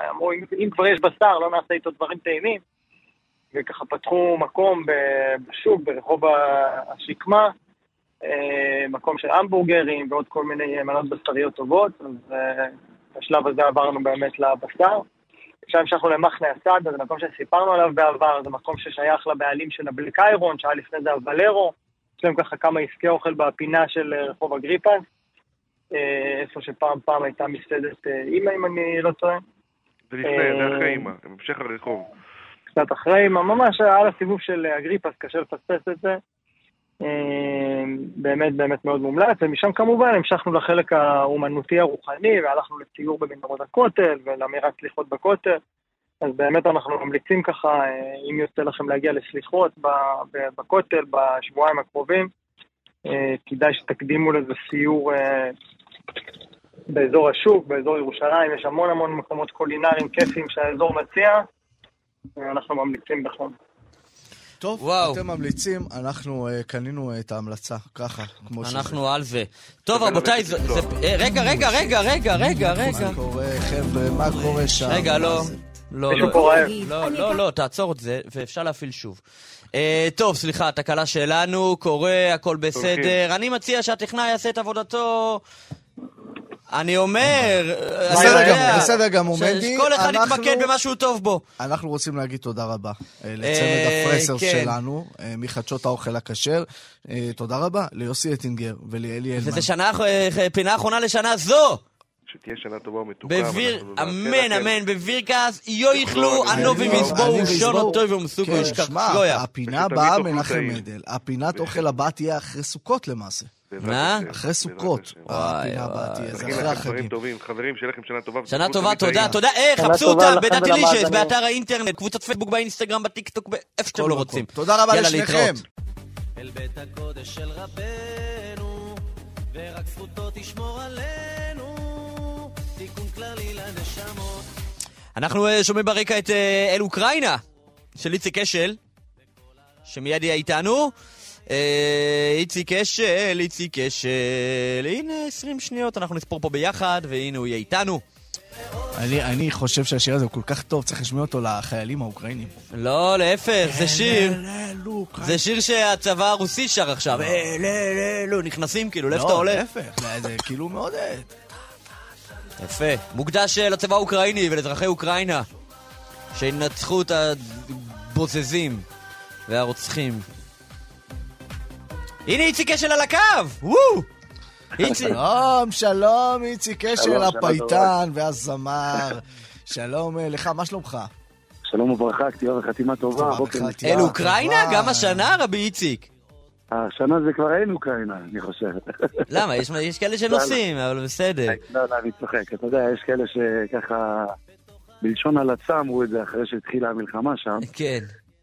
אמרו, אם, אם כבר יש בשר, לא נעשה איתו דברים טעימים. וככה פתחו מקום בשוק, ברחוב השקמה, מקום של המבורגרים ועוד כל מיני מנות בשריות טובות, אז אה, בשלב הזה עברנו באמת לבשר. עכשיו המשכנו למחנה הסעד, זה מקום שסיפרנו עליו בעבר, זה מקום ששייך לבעלים של הבלק איירון, שהיה לפני זה הוולרו, יש להם ככה כמה עסקי אוכל בפינה של אה, רחוב אגריפס, אה, איפה שפעם פעם הייתה מסעדת אה, אימא, אם אני לא טועה, זה לפני, זה אה, אחרי אימא, המשך הרחוב. קצת אחרי אימא, ממש על הסיבוב של אה, אגריפס, קשה לפספס את זה. באמת באמת מאוד מומלץ, ומשם כמובן המשכנו לחלק האומנותי הרוחני, והלכנו לציור במנהרות הכותל ולאמירת סליחות בכותל. אז באמת אנחנו ממליצים ככה, אה, אם יוצא לכם להגיע לסליחות בכותל בשבועיים הקרובים, אה, כדאי שתקדימו לזה סיור אה, באזור השוק, באזור ירושלים, יש המון המון מקומות קולינריים כיפיים שהאזור מציע, אנחנו ממליצים בחום. טוב, וואו. אתם ממליצים, אנחנו אה, קנינו את ההמלצה, ככה, כמו שזה. אנחנו על זה. טוב, רבותיי, זה... זה- אה, רגע, רגע, רגע, רגע, רגע, רגע. מה קורה, חבר'ה, מה קורה שם? רגע, לא. לא, מישהו לא. פה רעב. לא, לא, לא, תעצור את זה, ואפשר להפעיל שוב. טוב, סליחה, תקלה שלנו, קורה, הכל בסדר. אני מציע שהטכנאי יעשה את עבודתו... אני אומר... בסדר גמור, בסדר גמור, מנדי, שכל אחד יתמקד במה שהוא טוב בו. אנחנו רוצים להגיד תודה רבה אה, לצמד אה, הפרסרס כן. שלנו, אה, מחדשות האוכל הכשר. תודה רבה ליוסי אטינגר ולאלי אלמן. וזה שנה, פינה אחרונה לשנה זו. שתהיה שנה טובה ומתוקה. בביר, אמן, אמן, בבירקס, יו יכלו, אני- ענו אני- ומזבוהו, אני שון. אותו ומסוכו, כן, ישכח. הפינה הבאה, מנחם. מדל, הפינת אוכל הבאה תהיה אחרי סוכות למעשה. מה? אחרי סוכות. וואי, וואי. אחרי החגים. טובים. חברים, שיהיה לכם שנה טובה. שנה טובה, תודה. תודה. אה, חפשו אותם בדאטלישס, ולמאזינים. באתר האינטרנט, קבוצת פייסבוק, באינסטגרם, בטיקטוק, באיפה שאתם לא. רוצים. תודה רבה לשניכם. אל בית הקודש של רבנו, ורק זכותו תשמור עלינו, תיקון כללי לנשמות. אנחנו אה, שומעים ברקע את אה, אל אוקראינה של איציק אשל, שמיד יהיה איתנו. אה, איציק אשל, איציק אשל, הנה 20 שניות, אנחנו נספור פה ביחד, והנה הוא יהיה איתנו. אני, אני חושב שהשיר הזה הוא כל כך טוב, צריך לשמיע אותו לחיילים האוקראינים. לא, להפך, זה שיר. זה שיר שהצבא הרוסי שר עכשיו. לא, לא, לא, נכנסים כאילו, לאיפה אתה לא, הולך? להפך, זה- כאילו מעודד. יפה. מוקדש אה, לצבא האוקראיני ולאזרחי אוקראינה, שינצחו את הבוזזים והרוצחים. הנה איציק אשל על הקו! וואו! שלום, שלום, איציק אשל, הפייטן והזמר. (laughs) שלום אה, לך, מה שלומך? שלום וברכה, כתיבה וחתימה טובה. אל אוקראינה? גם השנה, רבי איציק. השנה זה כבר אין אוקראינה, אני חושב. (laughs) למה? יש, יש כאלה שנוסעים, אבל בסדר. (laughs) לא, לא, אני צוחק. אתה יודע, יש כאלה שככה, בלשון הלצה אמרו את זה אחרי שהתחילה המלחמה שם. כן.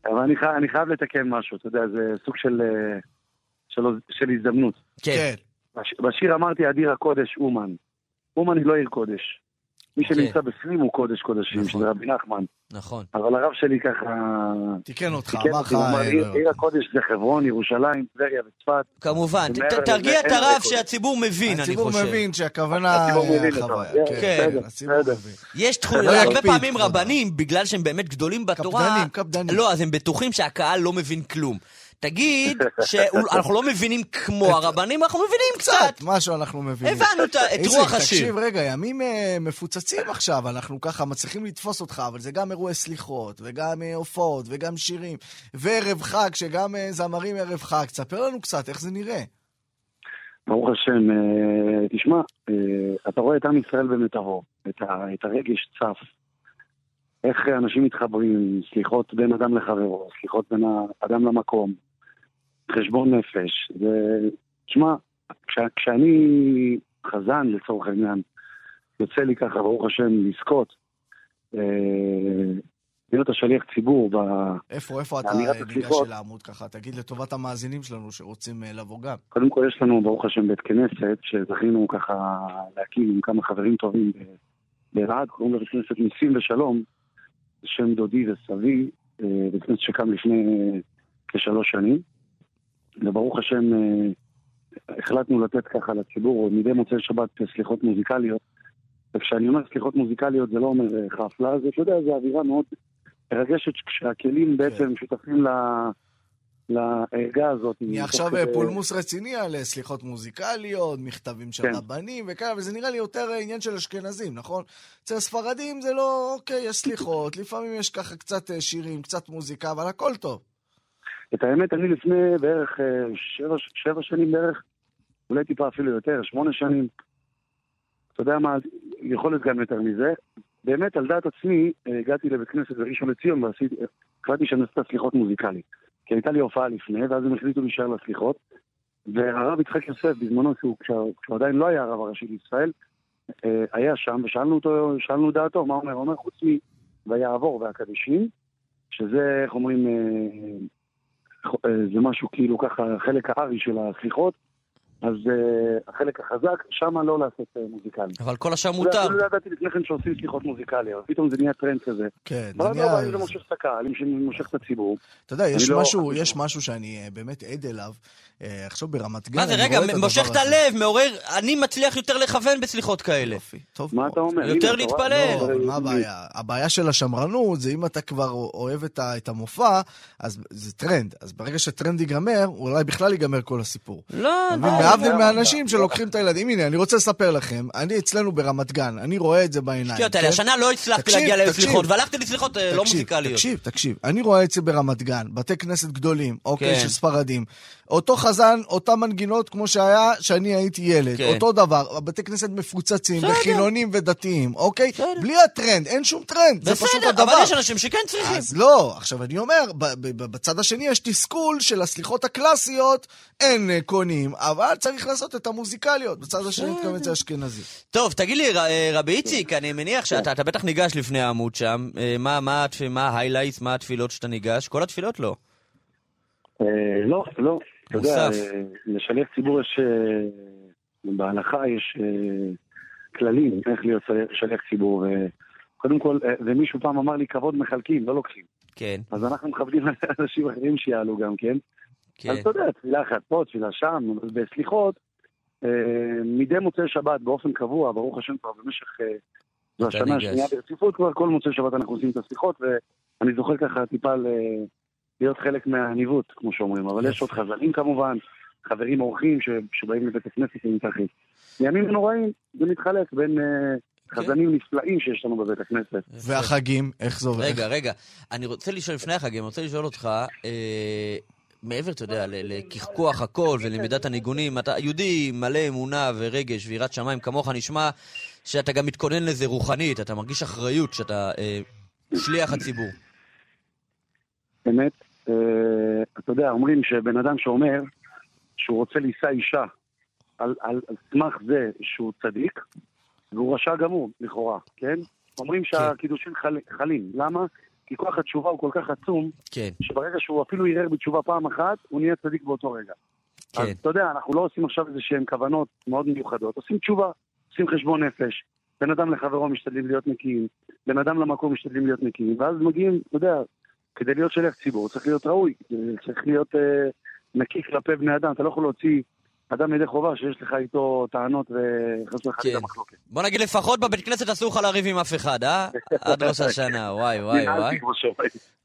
אבל אני, חי- אני חייב לתקן משהו, אתה יודע, זה סוג של, אה, של, של הזדמנות. כן. בש, בשיר אמרתי אדיר הקודש אומן. אומן היא לא עיר קודש. מי כן. שנמצא בפנים הוא קודש קודשים, נכון. שזה רבי נחמן. נכון. אבל הרב שלי ככה... תיקן אותך, אמר לך... אה, עיר- לא. עיר הקודש זה חברון, ירושלים, טבריה וצפת. כמובן. ת- ומעבר ת- תרגיע את הרב. שהציבור מבין, אני הציבור חושב. מבין שהכוונה... הציבור מבין את החוויה. זה. כן, בסדר, הציבור בסדר. מבין. יש לא הרבה יקפיד, פעמים. רבנים, בגלל שהם באמת גדולים בתורה... קפדנים, קפדנים. לא, אז הם בטוחים שהקהל לא מבין כלום. תגיד שאנחנו (laughs) לא מבינים כמו הרבנים, אנחנו מבינים קצת. משהו אנחנו מבינים. הבנו את רוח השיר. תקשיב, רגע, ימים אה, מפוצצים עכשיו, אנחנו ככה מצליחים לתפוס אותך, אבל זה גם אירועי סליחות, וגם אה, הופעות, וגם שירים, וערב חג, שגם אה, זמרים ערב חג. תספר לנו קצת, איך זה נראה. ברוך השם, תשמע, אתה רואה את עם ישראל במיטבו, את הרגש צף, איך אנשים מתחברים, סליחות בין אדם לחברו, סליחות בין האדם למקום, חשבון נפש. זה, תשמע, כש, כשאני חזן לצורך העניין, יוצא לי ככה, ברוך השם, לזכות, אה, להיות השליח ציבור ב... איפה, איפה אתה אה, ניגש. אל העמוד ככה? תגיד לטובת המאזינים שלנו שרוצים אה, לבוא גם. קודם כל יש לנו, ברוך השם, בית כנסת, שזכינו ככה להקים עם כמה חברים טובים באלעד, קוראים לבית כנסת ניסים ושלום, שם דודי וסבי, בית כנסת שקם לפני כשלוש שנים, וברוך השם אה, החלטנו לתת ככה לציבור מדי מוצאי שבת סליחות מוזיקליות, וכשאני אומר סליחות מוזיקליות זה לא אומר אה, חפלה, זה, אתה יודע, זו אווירה מאוד מרגשת כשהכלים בעצם שותפים ל... לערגה הזאת. נהיה עכשיו אה, פולמוס רציני על אה, סליחות מוזיקליות, מכתבים של כן. רבנים וכאלה, וזה נראה לי יותר אה, עניין של אשכנזים, נכון? אצל הספרדים זה לא, אוקיי, יש סליחות, לפעמים יש ככה קצת אה, שירים, קצת מוזיקה, אבל הכל טוב. את האמת, אני לפני בערך אה, שבע, שבע שנים בערך, אולי טיפה אפילו יותר, שמונה שנים, אתה יודע מה, יכול להיות גם יותר מזה. באמת, על דעת עצמי, אה, הגעתי לבית כנסת בראשון לציון והחלטתי שאני עושה סליחות מוזיקלי. כי הייתה לי הופעה לפני, ואז הם החליטו להישאר לסליחות. והרב יצחק יוסף, בזמנו, כשהוא, כשהוא, כשהוא עדיין לא היה הרב הראשי לישראל, אה, היה שם, ושאלנו אותו, שאלנו דעתו, מה הוא אומר? הוא אומר, חוץ מ"ויעבור" והקדישים, שזה, איך אומרים, זה משהו כאילו ככה, חלק הארי של הסליחות, אז אה, החלק החזק, שמה לא לעשות אה, מוזיקלי. אבל כל השאר לא- מותר. לא ידעתי לפני כן שעושים סליחות מוזיקליות, פתאום זה נהיה טרנד כזה. כן, אבל זה לא, נהיה... אבל אם זה מושך את הקהל, זה מושך את הציבור. אתה יודע, יש אני לא- משהו, יש משהו שאני אה, באמת עד אליו. עכשיו ברמת גן, מה זה, אני רגע, מושך את. הלב, מעורר, אני מצליח יותר לכוון בסליחות כאלה. טוב מה. אתה אומר? יותר? להתפלל. לא, מה הבעיה? הבעיה של השמרנות זה אם אתה כבר אוהב את המופע, אז זה טרנד. אז ברגע שטרנד ייגמר, אולי בכלל ייגמר כל הסיפור. לא. להבדיל מאנשים שלוקחים את הילדים. הנה, אני רוצה לספר לכם, אני אצלנו ברמת גן, אני רואה את זה בעיניים. שטויות האלה, כן? השנה לא הצלחתי להגיע. לסליחות, והלכתי לסליחות אה, לא מוזיקליות. תקשיב, תקשיב. אני רואה את זה ברמת גן, בתי כנסת גדולים, אוקיי, כן. של ספרדים. אותו חזן, אותן מנגינות כמו שהיה כשאני הייתי ילד. כן. אותו דבר, בתי כנסת מפוצצים, בסדר. וחילונים ודתיים, אוקיי? בלי הטרנד, אין שום טרנד, זה פשוט בסדר, הדבר. אבל יש אנשים שכן צריכים. אז לא, עכשיו אני אומר, בצד השני יש תסכול של הסליחות הקלאסיות, אין אה, קונים, אבל צריך לעשות את המוזיקליות. בצד השני מתכוון את זה אשכנזי. טוב, תגיד לי, ר- אה, רבי איציק, אני מניח שאתה אתה בטח ניגש לפני העמוד שם. אה, מה- מה התפ- מה ההיילייטס, מה התפילות שאתה ניגש? כל התפילות לא. לא, לא. אתה יודע. אה, לשליח ציבור יש, אה, בהלכה יש אה, כללים איך להיות שליח- ציבור. קודם כל, ומישהו פעם אמר לי, כבוד מחלקים, לא לוקחים. כן, אז אנחנו מכבדים (laughs) אנשים אחרים שיעלו גם כן. כן. אז אתה יודע, תפילה אחת פה, תפילה שם, בסליחות, מדי מוצאי שבת באופן קבוע, ברוך השם כבר במשך... זו השנה. השנייה ברציפות, כבר כל מוצאי שבת אנחנו עושים את הסליחות, ואני זוכר ככה טיפה להיות חלק מהניווט, כמו שאומרים. אבל יש עוד חזנים כמובן, חברים אורחים ש- שבאים לבית הכנסת ומתאחים. בימים נוראים זה מתחלק בין אה, חזנים נפלאים שיש לנו בבית הכנסת. והחגים, איך זה עובד? רגע, רגע. אני רוצה לשאול, לפני החגים, אני רוצה לשאול אותך, אה, מעבר, אתה יודע, לקחקוח הכל ולמידת הניגונים, אתה יהודי מלא אמונה ורגש ויראת שמיים כמוך, נשמע שאתה גם מתכונן לזה רוחנית, אתה מרגיש אחריות שאתה אה, שליח הציבור. באמת, אה, אתה יודע, אומרים שבן אדם שאומר שהוא רוצה לישא אישה על, על, על סמך זה שהוא צדיק, והוא רשע גמור, לכאורה, כן? אומרים שהקידושין חל, חלים. למה? כי כוח התשובה הוא כל כך עצום, כן, שברגע שהוא אפילו ערער בתשובה פעם אחת, הוא נהיה צדיק באותו רגע. אז כן. אתה יודע, אנחנו לא עושים עכשיו איזה שהן כוונות מאוד מיוחדות, עושים תשובה, עושים חשבון נפש. בין אדם לחברו משתדלים להיות נקיים, בין אדם למקום משתדלים להיות נקיים, ואז מגיעים, אתה יודע, כדי להיות שליח ציבור צריך להיות ראוי, צריך להיות אה, נקי כלפי בני אדם, אתה לא יכול להוציא אדם ידי חובה שיש לך איתו טענות וחס וחלילה כן. מחלוקת. בוא נגיד לפחות בבית כנסת אסור לך לריב עם אף אחד, אה? (laughs) עד ראש השנה, וואי וואי וואי.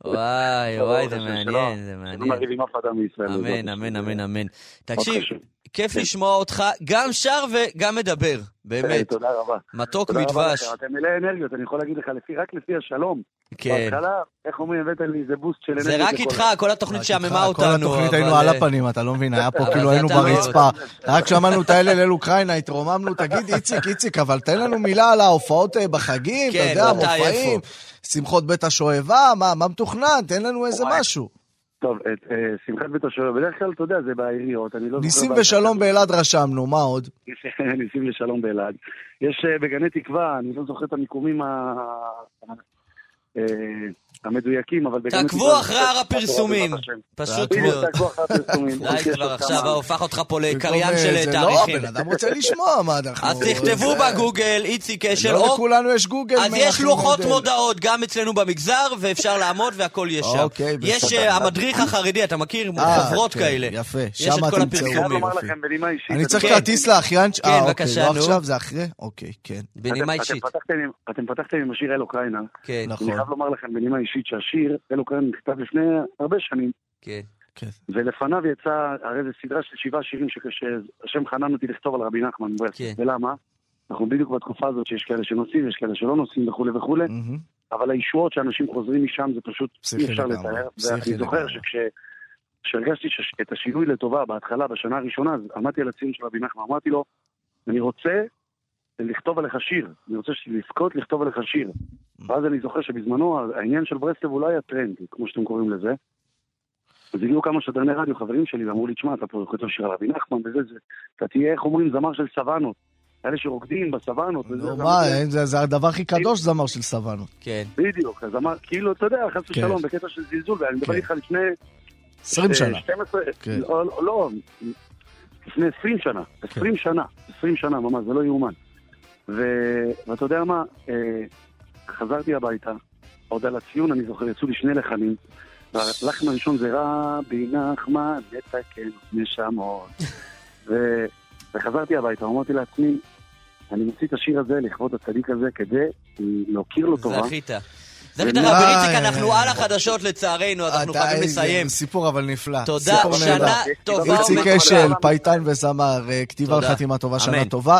וואי וואי, זה מעניין, זה מעניין. נריב עם אף אדם מישראל. אמן, אמן. אמן, אמן. תקשיב. כיף כן. לשמוע אותך, גם שר וגם מדבר, אה, באמת. תודה רבה. מתוק מדבש. אתם מלאי אנרגיות, אני יכול להגיד לך, רק לפי השלום. כן. בהתחלה, איך אומרים, הבאת לי איזה בוסט של זה אנרגיות. רק איתך. כל התוכנית שעממה כל אותנו. התוכנית היינו אבל, על אה, הפנים, אתה לא מבין, היה פה כאילו היינו לא- ברצפה. רק שמענו את האלה ליל אוקראינה, התרוממנו, תגיד, איציק, איציק, אבל תן לנו מילה על ההופעות אה, בחגים, אתה כן, יודע, מתי, מופעים, שמחות בית השואבה, מה מה מתוכנן, תן לנו איזה וואי. משהו. טוב, את אה, שמחת בית השואב, בדרך כלל, אתה יודע, זה בעיריות, אני לא זוכר... ניסים ושלום באלעד רשמנו, מה עוד? (laughs) ניסים ושלום באלעד. יש אה, בגני תקווה, אני לא זוכר את המיקומים ה- אה, המדויקים, אבל. תעקבו אחרי הר הפרסומים. פשוט מאוד. תעקבו אחרי הפרסומים. (laughs) די יש כבר עוד עכשיו, הפך אותך פה לקריין במקום, של זה תאריכים. לא, בן אדם רוצה לשמוע, מה אנחנו... אז תכתבו בגוגל, איציק אשל, לא או... לכולנו יש גוגל. אז יש לוחות. מודעות גם אצלנו במגזר, ואפשר לעמוד והכל יש שם. אוקיי, יש בסדר. אה, המדריך החרדי, אתה מכיר? אה, חוברות כן, כאלה. יפה, יש שם את כל תמצאו. אני צריך כן. כרטיס לאחיין... כן, אה, אוקיי, בבקשה, לא נו. עכשיו, זה אחרי? אוקיי, כן. בנימה אתם- אישית. אתם פתחתם עם- אתם פתחתם עם השיר אל אוקראינה. כן, נכון. אני חייב לומר לכם בנימה אישית שהשיר אל אוקראינה נכתב לפני הרבה שנים, כן. ולפניו יצא, הרי זו סדרה של שבעה שירים שהשם חנן אותי לכתוב על רבי נחמן ברסלב. כן. ולמה? אנחנו בדיוק בתקופה הזאת שיש כאלה שנוסעים, יש כאלה שלא נוסעים וכולי וכולי, מהמם. אבל הישועות שאנשים חוזרים משם זה פשוט אי אפשר לתאר. ואני זוכר. שכשהרגשתי את השינוי לטובה בהתחלה, בשנה הראשונה, אז עמדתי על הציון של רבי נחמן, אמרתי לו, אני רוצה לכתוב עליך שיר, אני רוצה לזכות לכתוב עליך שיר. ואז אני זוכר שבזמנו העניין של ברסלב הוא לא היה טרנד, כמו שאתם קוראים לזה. אז הגיעו כמה שדרני רדיו, חברים שלי, ואמרו לי, תשמע, אתה פה יכול לשיר על רבי נחמן וזה, זה, אתה תהיה, איך אומרים, זמר של סוואנות. אלה שרוקדים בסוואנות. וזה, נו, זה- מה, זה זה הדבר הכי קדוש, זמר של סוואנות. כן. בדיוק, אז אמר, כאילו, אתה יודע, חס כן. ושלום, בקטע של זלזול, ואני מדבר כן. איתך לפני... 20 אה, שנה. 12, כן. לא, לא, לא, לפני 20 שנה, 20 שנה, 20 שנה ממש, זה לא יאומן. ו- ואתה יודע מה, אה, חזרתי הביתה, עוד על הציון, אני זוכר, יצאו לי שני לחנים. והלחן הראשון זה רבי נחמן, נתקן נשמות. ו- וחזרתי הביתה, אמרתי לעצמי, אני מוציא את השיר הזה לכבוד הצדיק הזה כדי להוקיר לו טובה. זכית. זכית. רבי איציק, אנחנו על החדשות לצערנו, אז אנחנו חייבים לסיים. סיפור אבל נפלא. תודה, שנה. טובה איציק. אשל, פייטן וזמר, אה, כתיבה תודה. וחתימה טובה, שנה. טובה.